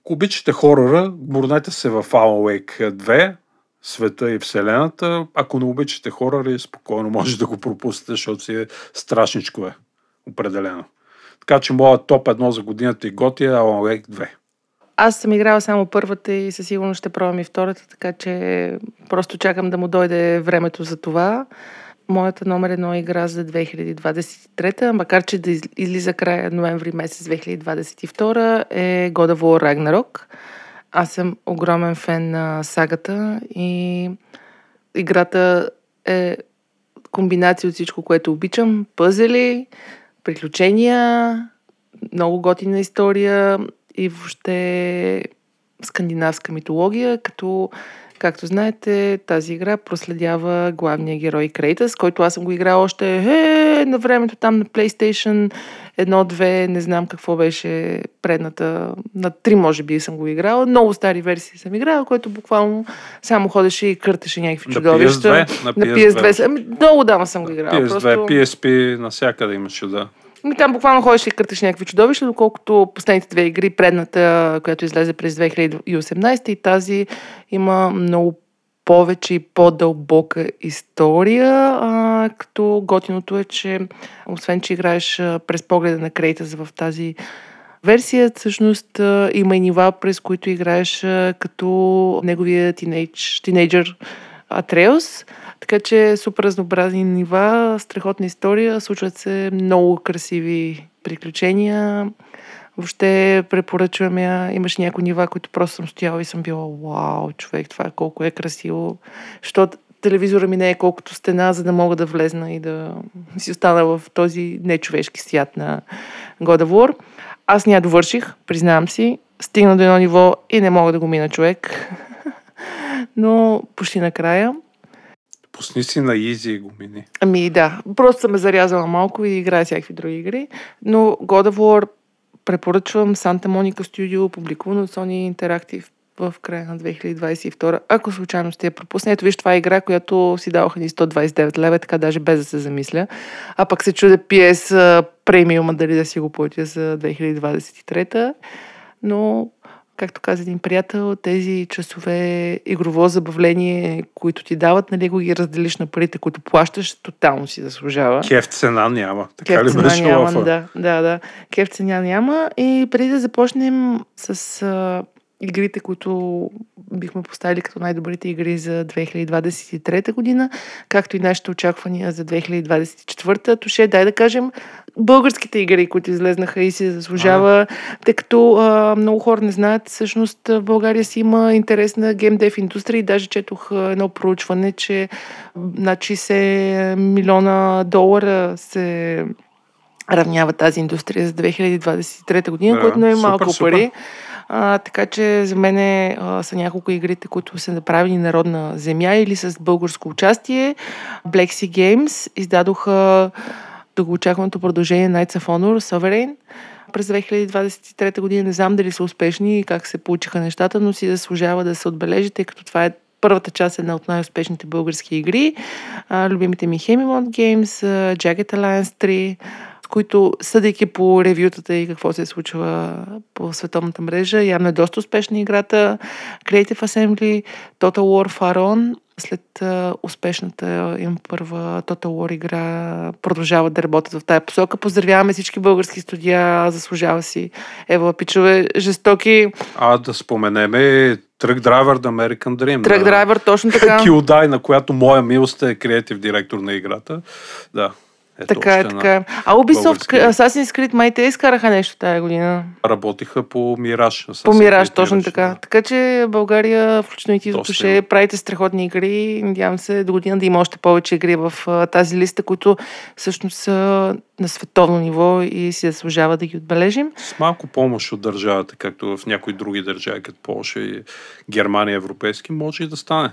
ако обичате хорора, мурнете се в Alan Wake 2, света и вселената. Ако не обичате хорори, спокойно може да го пропуснете, защото си е страшничко е. Определено. Така че моят топ едно за годината и готи е Alan Wake 2. Аз съм играла само първата и със сигурност ще пробвам и втората, така че просто чакам да му дойде времето за това моята номер едно игра за 2023, макар че да излиза края ноември месец 2022, е God of War Ragnarok. Аз съм огромен фен на сагата и играта е комбинация от всичко, което обичам. Пъзели, приключения, много готина история и въобще скандинавска митология, като Както знаете, тази игра проследява главния герой Крейтъс, който аз съм го играл още е, на времето там на PlayStation 1-2, не знам какво беше предната, на 3 може би съм го играл. Много стари версии съм играл, който буквално само ходеше и къртеше някакви чудовища. На PS2? На PS2. На PS2. Ами, много дама съм го играл. PS2, просто... PSP, навсякъде имаше, да. Ми там буквално ходиш и къртиш някакви чудовища, доколкото последните две игри, предната, която излезе през 2018 и тази има много повече и по-дълбока история, а, като готиното е, че освен, че играеш през погледа на Крейтъс в тази версия, всъщност има и нива, през които играеш като неговия тинейдж, тинейджър Атреус. Така че супер разнообразни нива, страхотна история, случват се много красиви приключения. Въобще препоръчвам я. Имаш някои нива, които просто съм стояла и съм била, вау, човек, това колко е красиво. Защото телевизора ми не е колкото стена, за да мога да влезна и да си остана в този нечовешки свят на God of War. Аз ня довърших, признавам си. Стигна до едно ниво и не мога да го мина човек. (laughs) Но почти накрая. Пусни си на Изи и го мини. Ами да, просто съм зарязала малко и играя всякакви други игри. Но God of War препоръчвам Santa Monica Studio, публикувано от Sony Interactive в края на 2022. Ако случайно сте я пропусне, ето виж, това е игра, която си даваха ни 129 лева, така даже без да се замисля. А пък се чуде PS премиума дали да си го платя за 2023. Но както каза един приятел, тези часове игрово забавление, които ти дават, нали го ги разделиш на парите, които плащаш, тотално си заслужава. Кеф цена няма. Така Кеф ли цена беше няма, лафа? да, да, да. Кеф цена няма. И преди да започнем с а, игрите, които бихме поставили като най-добрите игри за 2023 година, както и нашите очаквания за 2024. Тоше, дай да кажем българските игри, които излезнаха и си заслужава, тъй като а, много хора не знаят, всъщност в България си има интересна геймдев индустрия и даже четох а, едно проучване, че над 60 милиона долара се равнява тази индустрия за 2023 година, Да, което не е супер, малко супер. пари. А, така че за мен а, са няколко игрите, които са направени народна земя или с българско участие. Black Sea Games издадоха дългоочакваното продължение Knights of Honor Sovereign през 2023 година. Не знам дали са успешни и как се получиха нещата, но си заслужава да се отбележи, тъй като това е първата част една от най-успешните български игри. Любимите ми Hemimont Games, Jagged Alliance 3, с които, съдейки по ревютата и какво се случва по световната мрежа, явно е доста успешна играта. Creative Assembly, Total War Pharaon, след успешната им първа Total War игра продължават да работят в тая посока. Поздравяваме всички български студия, заслужава си. Ева, пичове, жестоки. А да споменеме Truck Driver The American Dream. Трък драйвер, точно така. (laughs) Килдай, на която моя милост е креатив директор на играта. Да. Ето Така е, така е. А Ubisoft, българска. Assassin's Creed, май те изкараха нещо тая година. Работиха по Мираж. По Мираж, точно така. Така че България, включително и ти, има. правите страхотни игри. Надявам се до година да има още повече игри в а, тази листа, които всъщност са на световно ниво и си заслужава да ги отбележим. С малко помощ от държавата, както в някои други държави, като Польша и Германия европейски, може и да стане.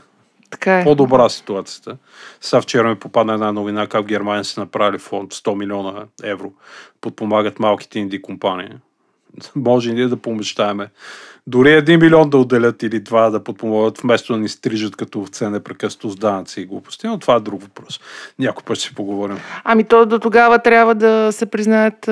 Така е. По-добра ситуацията. Сега вчера ми попадна една новина, как в Германия са направили фонд 100 милиона евро. Подпомагат малките инди компании. Може ние да помечтаеме. Дори един милион да отделят или два да подпомогат, вместо да ни стрижат като овце непрекъснато с данъци и глупости. Но това е друг въпрос. Някой път ще поговорим. Ами то до тогава трябва да се признаят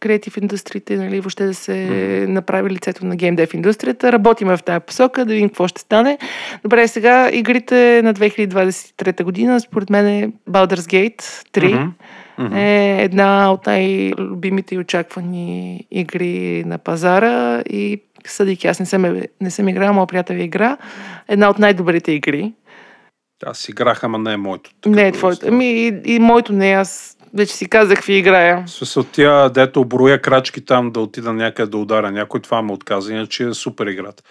креатив индустрите, нали, въобще да се направи лицето на геймдев индустрията. Работиме в тази посока, да видим какво ще стане. Добре, сега игрите на 2023 година, според мен е Baldur's Gate 3. Мгм. Мгм. е една от най-любимите и очаквани игри на пазара и съдейки, аз не съм, не съм играла, моя приятел игра, една от най-добрите игри. Аз играх, ама не е моето. не е твоето. Ами и, и моето не, аз вече си казах какви играя. Смисъл тия, дето броя крачки там да отида някъде да ударя някой, това ме отказа, иначе е супер играта.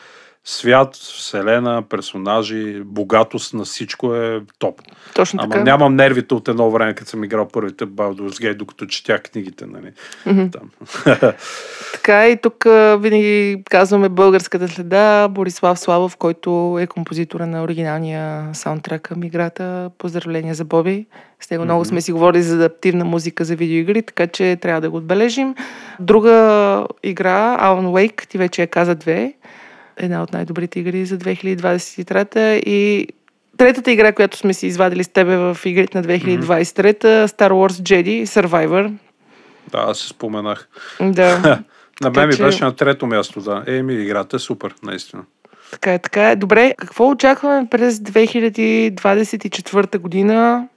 Свят, вселена, персонажи, богатост на всичко е топ. Точно Ама така. нямам нервите от едно време, като съм играл първите Baldur's Gate, докато четях книгите. Нали? Мгм. Там. (laughs) Така и тук винаги казваме българската следа. Борислав Славов, който е композитора на оригиналния саундтрак към играта. Поздравления за Боби. С него много сме си говорили за адаптивна музика за видеоигри, така че трябва да го отбележим. Друга игра, Alan Wake, ти вече я каза две. Една от най-добрите игри за 2023 и Третата игра, която сме си извадили с тебе в игрите на 2023, Star Wars Jedi Survivor. да, аз се споменах. Да. (laughs) На мен ми че- беше на трето място, да. Еми, играта е супер, наистина. Така е, така е. Добре, какво очакваме през 2024 година?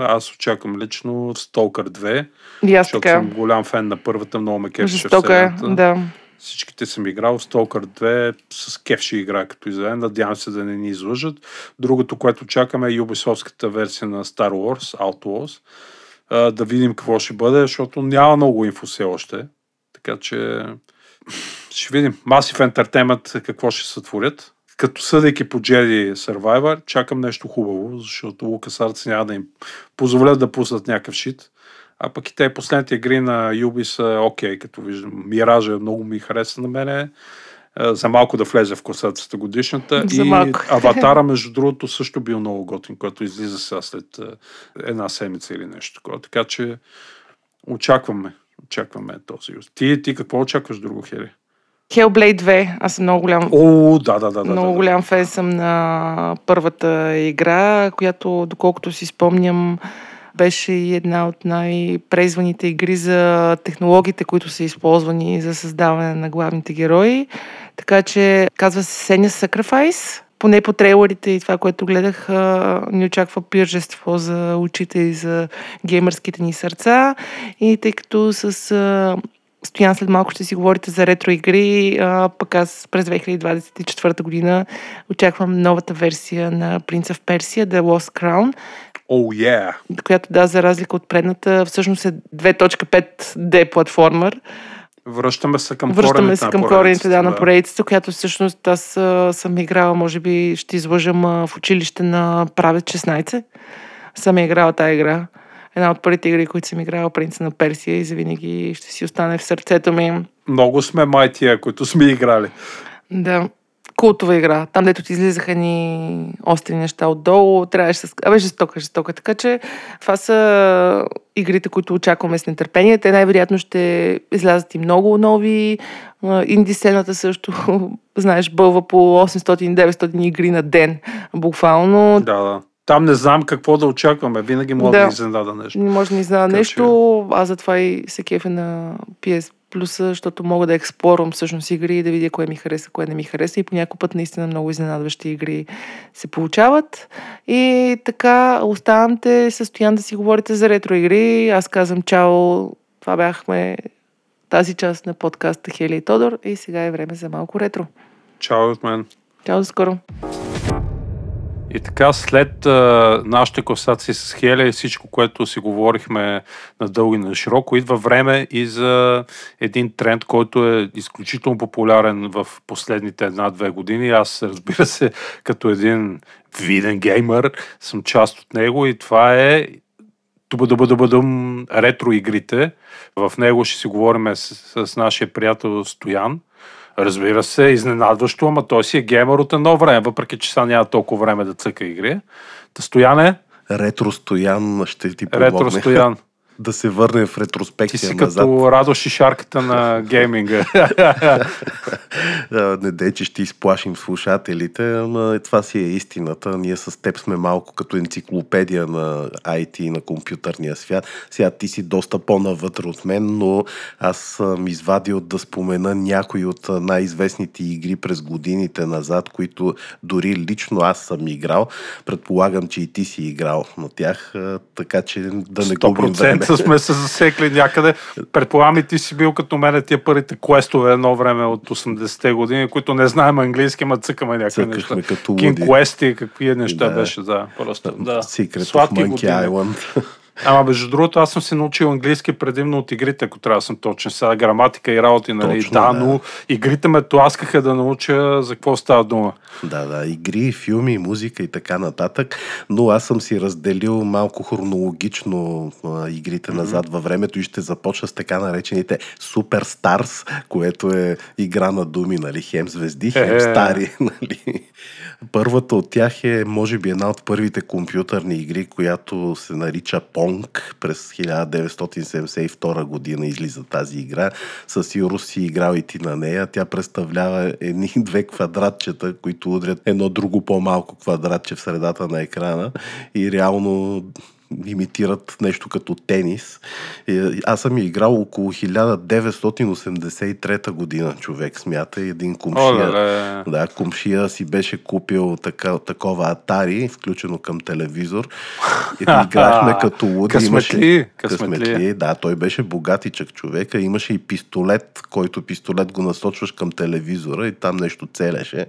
Аз очаквам лично Stalker 2, И аз защото така. съм голям фен на първата, много ме кефеше Жестока е, да. Всичките съм играл. Stalker 2 с кеф ще игра като издаде. Надявам се да не ни излъжат. Другото, което чакаме е Ubisoftската версия на Star Wars, Outlaws. Да видим какво ще бъде, защото няма много инфо все още. Така че ще видим. Massive Entertainment какво ще сътворят. Като съдейки по Jedi Survivor, чакам нещо хубаво, защото LucasArts няма да им позволят да пуснат някакъв шит. А пък и те последните игри на Юби са окей, като виждам. Миража много ми хареса на мене. Е, За малко да влезе в класацията годишната. За и малко. Аватара, между другото, също бил много готин, който излиза сега след е, една седмица или нещо такова. Така че очакваме. Очакваме този. Ти, ти какво очакваш друго, Хери? Hellblade 2, аз съм много голям О, да, да, да. да, много да, голям фен съм на първата игра, която, доколкото си спомням, беше и една от най-презваните игри за технологиите, които са използвани за създаване на главните герои. Така че казва се Senior Sacrifice. Поне по трейлерите и това, което гледах, ни очаква пиржество за очите и за геймърските ни сърца. И тъй като с Стоян след малко ще си говорите за ретро игри, а, пък аз през 2024 година очаквам новата версия на Принца в Персия, The Lost Crown, oh, yeah. която да, за разлика от предната, всъщност е 2.5D платформер. Връщаме се към Връщаме корените се на към корените да, на да. поредицата, която всъщност аз съм играла, може би ще излъжам в училище на правец 16. Съм играла тази игра. Една от първите игри, които съм играла, Принца на Персия и завинаги ще си остане в сърцето ми. Много сме май тия, които сме играли. Да, култова игра. Там, дето ти излизаха ни остри неща отдолу, трябваше с... Абе, жестока, жестока. Така че това са игрите, които очакваме с нетърпение. Те най-вероятно ще излязат и много нови. А, Инди сцената също, (laughs) знаеш, бълва по 800-900 игри на ден. Буквално. Да, да. Там не знам какво да очакваме. Винаги мога да, Да. да изненада нещо. Не може да знае Така нещо. Аз затова и се кефя на PS Plus, защото мога да експлорвам всъщност игри и да видя кое ми хареса, кое не ми хареса. И по някой път наистина много изненадващи игри се получават. И така, оставам те състоян да си говорите за ретро игри. Аз казвам чао. Това бяхме тази част на подкаста Хели и Тодор. И сега е време за малко ретро. Чао от мен. Чао до скоро! И така, след а, нашите констатации с Хеля и всичко, което си говорихме на дълго и на широко, идва време и за един тренд, който е изключително популярен в последните една-две години. Аз, разбира се, като един виден геймър, съм част от него и това е Тубадубадубадум ретро игрите. В него ще си говорим с, с нашия приятел Стоян. Разбира се, изненадващо, ама той си е геймър от едно време, въпреки че сега няма толкова време да цъка игри. Та Стояне, Ретро Стоян ще ти помогне. ретро Стоян. (laughs) Да се върне в Ти ретроспекция си назад. като Радо Шишарката на гейминга. (laughs) Не дей, че ще изплашим слушателите, но това си е истината. Ние с теб сме малко като енциклопедия на IT и на компютърния свят. Сега ти си доста по-навътре от мен, но аз съм извадил да спомена някои от най-известните игри през годините назад, които дори лично аз съм играл. Предполагам, че и ти си играл на тях, така че да не губим време. 100% сме се засекли някъде. Предполагам и ти си бил като мен тия първите квестове едно време от 80-те години, които не знаем английски, ма цъкаме някакви неща. Като King. Quest и какви неща Да. беше, да. Просто, да. Secret of Сладки Monkey години. Island. Ама между другото, аз съм се научил английски предимно от игрите, ако трябва да съм точен. Сега граматика и работи, нали? Точно, да, да. но игрите ме тласкаха да науча за какво става дума. Да, да, игри, филми, музика и така нататък, но аз съм си разделил малко хронологично а, игрите назад във времето и ще започна с така наречените Super Stars, което е игра на думи, нали, хем звезди, хем стари, (laughs) нали. Първата от тях е, може би, една от първите компютърни игри, която се нарича Pong. През 1972 година излиза тази игра. Със сигурност си играл и ти на нея. Тя представлява едни (laughs) две квадратчета, които удрят едно друго по-малко квадратче в средата на екрана и реално имитират нещо като тенис. И, Аз съм играл около 1983 година, човек смята, един кумшия. Оле, Да, кумшия си беше купил така, такова Атари, включено към телевизор. И играхме (laughs) като луди. Късметли, Имаше, късметли. Да, той беше богатичък човека. Имаше и пистолет, който пистолет го насочваш към телевизора и там нещо целеше.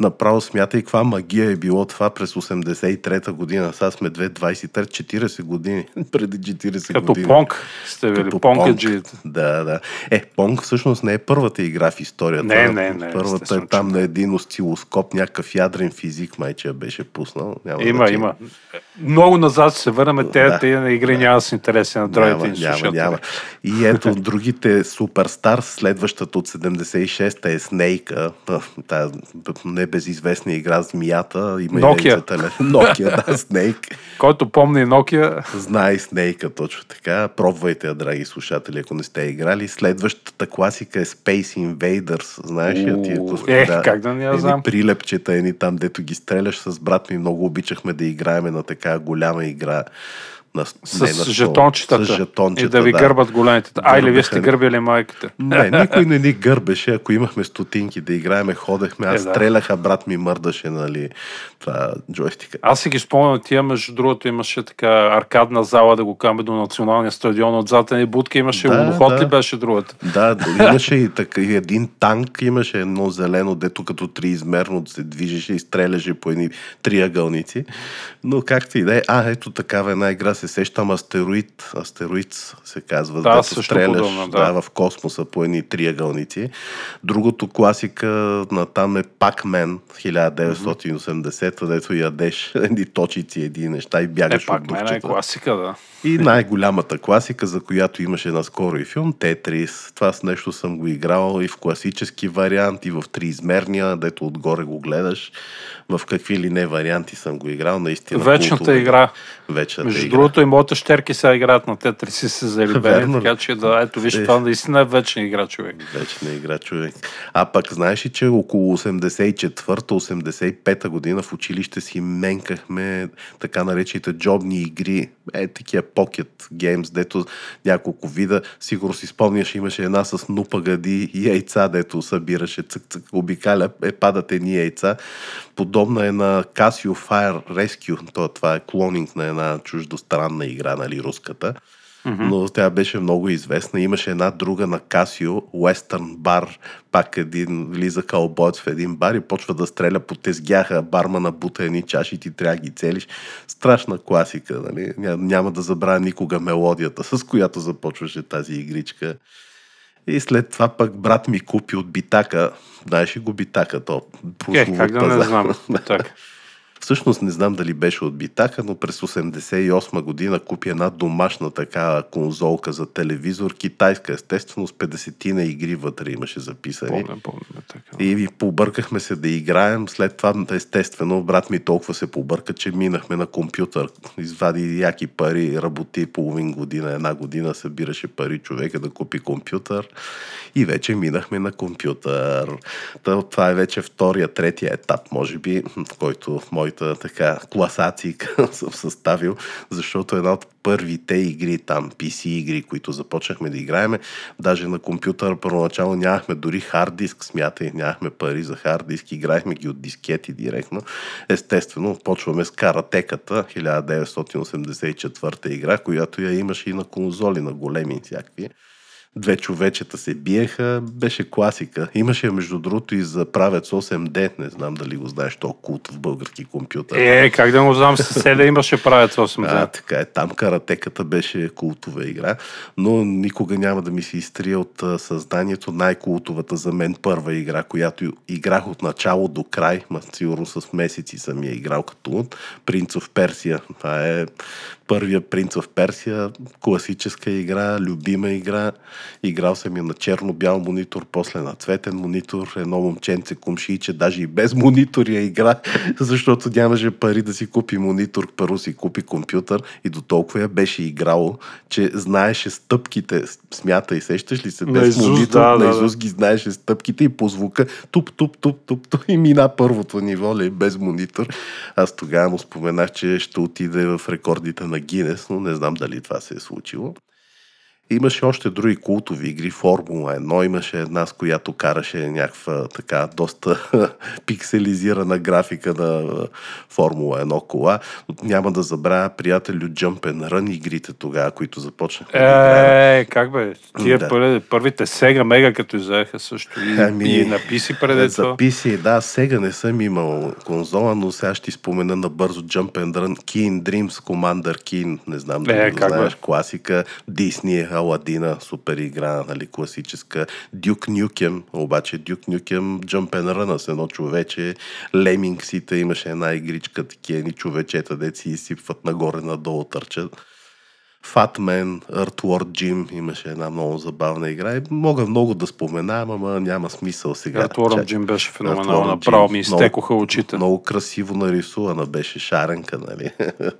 Направо смятай каква магия е било това през 83-та година. Сега сме 20-23-40 години. (laughs) Преди 40 като години. понк сте били, Като понкаджиите. Да, да. Е, Понг всъщност не е първата игра в историята. Не, не, не, Първата е там на не. един осцилоскоп, някакъв ядрен физик, майче я беше пуснал. Няма Има, значение. има. Много назад се върнем. Те, Да. те на игри няма да са интересни на Няма, другите няма, слушатели. няма. И ето другите Суперстар, следващата от 76-та е Снейка, тази небезизвестна игра Змията. Има и Nokia. за телефон. (laughs) Nokia, да, Снейк. Който помни Nokia, Знае Снейка точно така. Пробвайте я, драги слушатели, ако не сте играли. Следващата класика е Space Invaders. Знаеш ли тия Уу, косми? е, как да не я знам. прилепчета, едни там, дето ги стреляш с брат ми. Много обичахме да играеме на така голяма игра. На, с не на жетончетата. С жетончета, и да ви гърбат големите. А, или вие сте гърбили майките. Не, (laughs) никой не ни гърбеше. Ако имахме стотинки да играеме, ходехме. Аз Е, да. стрелях, а брат ми мърдаше, нали, това джойстика. Аз си ги спомням тия, между другото имаше така аркадна зала, да го каме до националния стадион, отзад ни будка имаше Да, луноход да. ли беше другата? Да, (laughs) да, имаше и, така, и един танк, имаше едно зелено, дето като триизмерно се движеше и стреляше по едни триъгълници. Но както и да е, а, ето такава една игра се сещам, Астероид, Астероид се казва, Да, също стреляш подобно, да. да, в космоса по едни триъгълници. Другото класика на там е Pac-Man 1980, дето ядеш едни точици, едни неща и Е, бягаш пак от мен е класика, да. И най-голямата класика, за която имаше наскоро и филм, Тетрис. Това с нещо съм го играл и в класически вариант, и в триизмерния, дето отгоре го гледаш. В какви ли не варианти съм го играл, наистина. Вечната култова игра. Вечната Между игра. Другото, и моите щерки сега играят на Тетрис и се залюбени, така че да, ето виж, Е. това наистина е вечна игра, човек. Вечна игра, човек. А пък знаеш ли, че около 84-85 година в училище си менкахме така наречените джобни игри, е такива pocket games, дето няколко вида. Сигурно си спомняш, имаше една с нупагади и яйца, дето събираше цък-цък, обикаля, е, падат едни яйца. Подобна е на Casio Fire Rescue, то, това е клонинг на една чуждостранна игра, нали, руската но тя беше много известна. Имаше една друга на Касио, Western бар, пак един влиза кълбоец в един бар и почва да стреля по тезгяха, бармана бута едни чаши и ти трябва ги целиш. Страшна класика, нали? Ня- Няма да забравя никога мелодията, с която започваше тази игричка. И след това пък брат ми купи от битака, знаеш ли го битака, то Е, как да не знам. (laughs) Так. Всъщност не знам дали беше от Битака, но през 88 година купи една домашна такава конзолка за телевизор, китайска естествено, с 50 на игри вътре имаше записани. Помня, помня. Така. И побъркахме се да играем. След това, естествено, брат ми толкова се побърка, че минахме на компютър. Извади яки пари, работи половин година, една година, събираше пари човека да купи компютър. И вече минахме на компютър. Това е вече втория, третия етап, може би, в който в моята така класация (laughs) съм съставил, защото една от първите игри там, PC игри, които започнахме да играеме, даже на компютър първоначално нямахме дори хард диск, смятай, нямахме пари за хард диск, играехме ги от дискети директно. Естествено, почваме с Каратеката, 1984 игра, която я имаше и на конзоли, на големи всякакви. Две човечета се биеха, беше класика. Имаше, между другото, и за правец 8D, не знам дали го знаеш, то култ в български компютър. Е, как да го знам, съседа имаше правец 8D. А, така е. Там каратеката беше култова игра, но никога няма да ми се изтрия от създанието най-култовата за мен първа игра, която играх от начало до край, ма сигурно с месеци съм я играл като Принц of Персия. Това е първия Принц в Персия, класическа игра, любима игра. Играл съм я на черно-бял монитор, после на цветен монитор, едно момченце кумшиче, даже и без монитор я игра, (laughs) защото нямаше пари да си купи монитор, първо си купи компютър и до толкова я беше играло, че знаеше стъпките, смята и сещаш ли се, без Наизуст, монитор, да, да, наизуст ги знаеше стъпките и по звука. Туп, туп, туп, туп, туп и мина първото ниво, ли, без монитор. Аз тогава му споменах, че ще отиде в рекордите на Гинес, но не знам дали това се е случило. Имаше още други култови игри, Формула 1, имаше една, с която караше някаква така доста (laughs) пикселизирана графика на Формула 1 кола. Няма да забравя приятелю Jump and Run игрите тогава, които започнахме да. Е, как бе? Тия Да. първи, първите Сега Мега, като излеха също. И, Ами, и написи преди За това. PC, да, сега не съм имал конзола, но сега ще спомена набързо Jump and Run, Keen Dreams, Commander Keen, не знам дали Е, бе? знаеш, класика, Disney, Аладина, супер игра, нали, класическа, Duke Nukem, обаче Nukem Jump and Run с едно човече, Лемингсите имаше една игричка, такива ни човечета, деци изсипват нагоре-надолу, търчат. Fatman, Earthworld Jim имаше една много забавна игра и мога много да споменавам, ама няма смисъл сега. Чак- Джим беше Earthworm феноменално. Jim, Направо ми много- изтекоха очите. Много красиво нарисувана беше шаренка, нали? (laughs)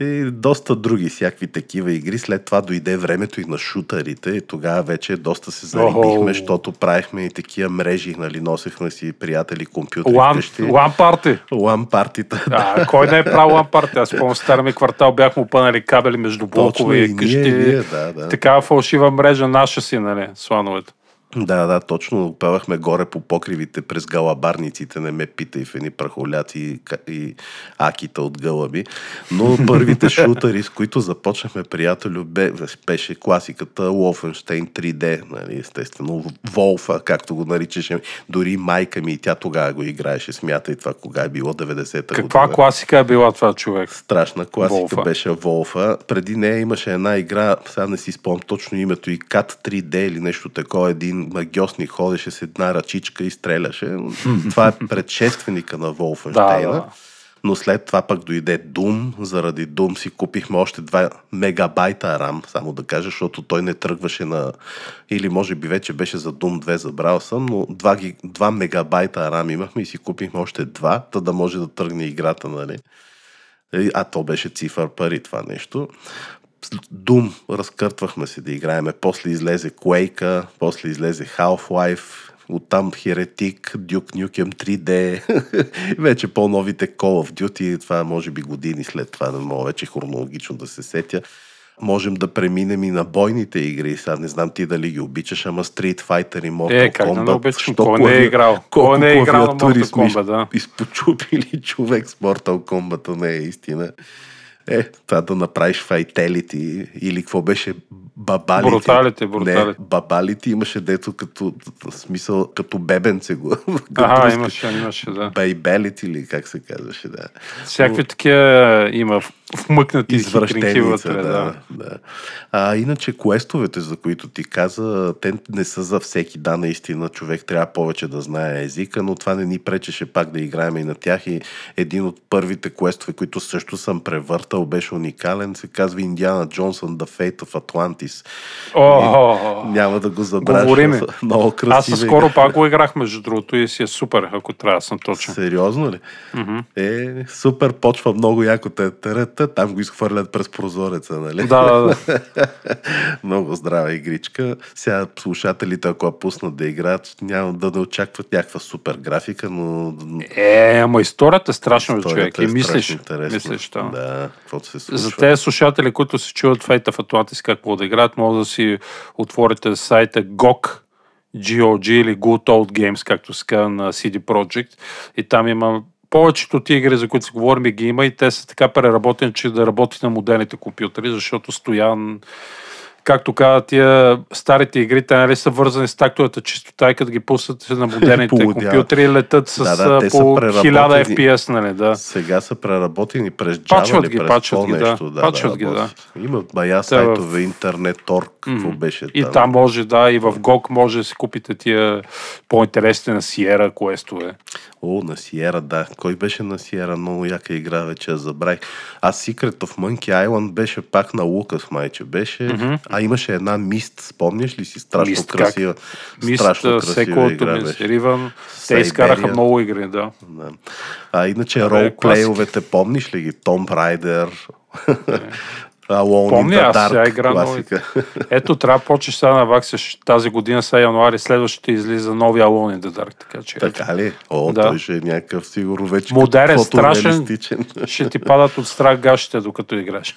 И доста други всякакви такива игри. След това дойде времето и на шутърите. И тогава вече доста се зарибихме, защото правихме и такива мрежи, нали? Носехме си приятели компютри Лан, парти. Лан партита. А, кой не е правил лан парти? Аз помня, в стария ми квартал бяхме опънали кабели между блокове и ние, къщи. ние, да, да. Такава фалшива мрежа наша си, нали, слановете. Да, да, точно. Опевахме горе по покривите през галабарниците, не ме питай в едни прахоляци и, и акита от гълъби. Но (laughs) първите шутъри, с които започнахме, приятелю, бе, беше класиката Wolfenstein 3D, нали, естествено, Волфа, както го наричаше. Дори майка ми и тя тогава го играеше, смятай това, кога е било 90-та Каква година. класика е била това човек? Страшна класика. Волфа. беше Волфа. Преди нея имаше една игра, сега не си спомням точно името и Cat 3D или нещо такова. Един магиосник ходеше с една ръчичка и стреляше. Това е предшественика на Волфенштейна. Да, да. Но след това пък дойде Doom. Заради Doom си купихме още 2 мегабайта RAM, само да кажа, защото той не тръгваше на... Или може би вече беше за Doom 2, забрал съм, но 2, ги... 2 мегабайта RAM имахме и си купихме още 2, та да може да тръгне играта, нали? А то беше цифър пари това нещо. Дум, разкъртвахме се да играеме. После излезе Quake, после излезе Half-Life, оттам Heretic, Duke Nukem 3D, (laughs) вече по-новите Call of Duty, това може би години след това, не мога вече хронологично да се сетя. Можем да преминем и на бойните игри. Сега не знам ти дали ги обичаш, ама Street Fighter и Mortal Е, как да Kombat. не обичам? Кой не е играл? Кой не е играл на Mortal Kombat, да? изпочупили (laughs) човек с Mortal Kombat, не е истина. Е, това да направиш файтелити или какво беше бабалити. Бруталите, Не, бруталите. бабалити имаше дето като смисъл, като бебенце го. (laughs) Ага, имаше, имаше, да. Бейбелит или как се казваше, да. Всякакви такива има в- вмъкнати хитринки Извращеница, вътре, да, да. да. А иначе квестовете, за които ти каза, те не са за всеки. Да, наистина, човек трябва повече да знае езика, но това не ни пречеше пак да играем и на тях. И един от първите квестове, които също съм превъртал, беше уникален, се казва Индиана Джонсън The Fate of Atlantis. О, Няма да го забравя. Говори ми. защото (laughs) Много красиво. Аз скоро пак го играх, между другото, и си е супер, ако трябва да съм точен. Сериозно ли? Мгм. Е, супер, почва много яко те терета, там го изхвърлят през прозореца, нали? Да, да, да. (laughs) Много здрава игричка. Сега слушателите, ако я пуснат да играят, няма да не очакват някаква супер графика, но Е, ама историята е страшна, историята човек. И е мислиш, страшно интересна. мислиш, да. Да, каквото се случва. За тези слушатели, които се чуват Fate of Atlantis какво да играят, може да си отворите сайта GOG, GOG или Good Old Games, както се казва на CD Projekt. И там има повечето от игри, за които си говорим, ги има и те са така преработени, че да работят на модерните компютъри, защото Стоян както казват, тия старите игри, те нали са вързани с тактовата чистота и като ги пуснат на (laughs) модерните Полудяват. компютри, летат с Да, да, по 1000 преработени. FPS, нали, да. Сега са преработени през Java Пачват ги, през пачват ги, да. нещо. Пачват ги, да. Има бая в- сайтове, интернет, торг, какво беше И там. там може, да, и в GOG може да си купите тия по-интересните на Sierra квестове. О, на Сиера, да. Кой беше на Сиера? Много яка игра, вече забравих. А Secret of Monkey Island беше пак на Лукас, майче беше. А имаше една мист, спомняш ли си? Страшно Мист, как? красива. страшно Мист, красива секвото игра беше. Риван. Те изкараха много игри, да. Да. А иначе Абе, ролплейовете, помниш ли ги? Tomb Raider, Alone Помня, the аз сега игра класика. Ето, трябва да почнеш сега на ваксиш тази година, сега януари, следващата излиза новия in the Dark, така че Така ли? О, Да. той ще е някакъв сигурно вече Модерен, като страшен. ще ти падат от страх гашите, докато играш.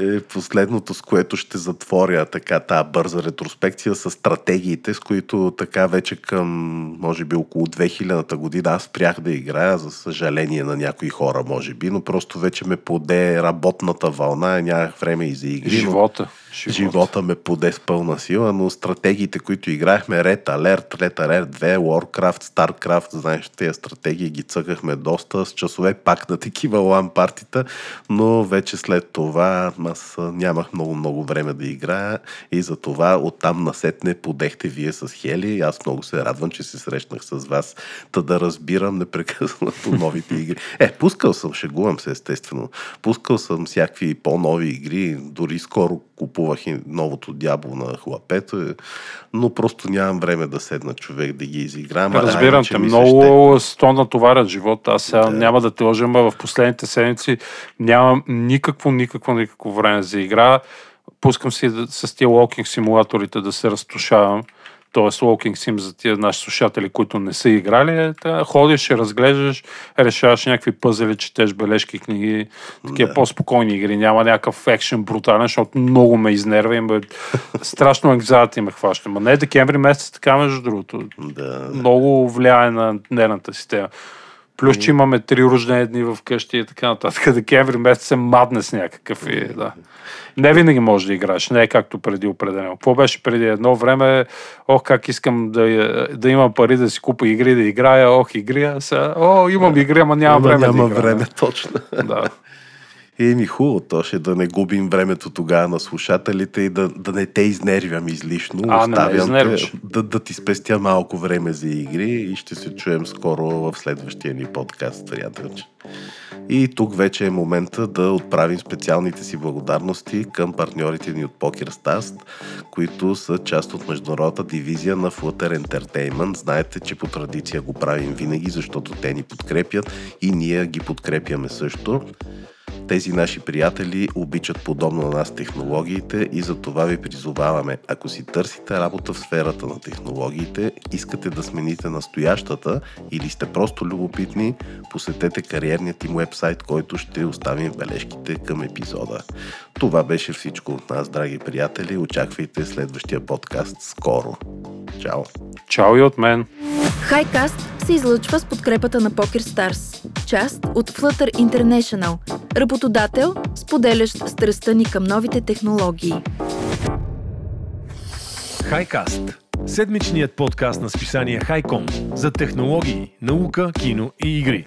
е последното, с което ще затворя така тази бърза ретроспекция с стратегиите, с които така вече към, може би около 2000-та година аз спрях да играя, за съжаление на някои хора, може би, но просто вече ме поде работната вълна, нямах време и за игри. Живота. Живота. Живота ме поде с пълна сила, но стратегиите, които играехме, Red Alert, Red Alert 2, Warcraft, Starcraft, знаеш, тези стратегии ги цъкахме доста с часове пак на такива лан партита, но вече след това аз нямах много-много време да играя и за това оттам насетне подехте вие с Хели аз много се радвам, че се срещнах с вас, та да разбирам непрекъснато (laughs) новите игри. Е, пускал съм, шегувам се естествено, пускал съм всякакви по-нови игри, дори скоро купувах и новото дявол на хлапето, е, но просто нямам време да седна човек да ги изиграм. а Разбирам иначе те, много сто натоварят живота. Аз сега няма да те лъжа, ама в последните седмици нямам никакво, никакво, никакво време за игра. Пускам си да, с тия локинг симулаторите да се разтушавам. Тоест, Walking Sim за тия наши слушатели, които не са играли, е, та, ходиш, разглеждаш, решаваш някакви пъзели, четеш бележки, книги, такива Да. по-спокойни игри. Няма някакъв екшен брутален, защото много ме изнервя и ме, страшно анкзиати ме хваща. Ма не декември месец, така между другото. Да, много влияе на нервната система. Плюс, че имаме три рождени дни в къщи и така нататък. (laughs) Декември месец е маднес някакъв. И, да. Не винаги можеш да играеш. Не е както преди определено. Какво беше преди едно време? Ох, как искам да, да имам пари да си купа игри, да играя. Ох, игри. Сега, о, имам игри, ама няма време няма да играя. време, точно. Да. (laughs) Еми хубаво, то ще да не губим времето тогава на слушателите и да, да не те изнервям излишно. А, не Оставям изнервиш. те, да, да ти спестя малко време за игри и ще се чуем скоро в следващия ни подкаст, приятелче. И тук вече е момента да отправим специалните си благодарности към партньорите ни от PokerStars, които са част от международната дивизия на Flutter Entertainment. Знаете, че по традиция го правим винаги, защото те ни подкрепят и ние ги подкрепяме също. Тези наши приятели обичат подобно на нас технологиите и за това ви призоваваме. Ако си търсите работа в сферата на технологиите, искате да смените настоящата или сте просто любопитни, посетете кариерният им вебсайт, който ще оставим в бележките към епизода. Това беше всичко от нас, драги приятели. Очаквайте следващия подкаст скоро. Чао! Чао и от мен. Хайкаст се излъчва с подкрепата на PokerStars, част от Flutter International, работодател, споделящ страстта ни към новите технологии. Хайкаст. Седмичният подкаст на списание Хайком за технологии, наука, кино и игри.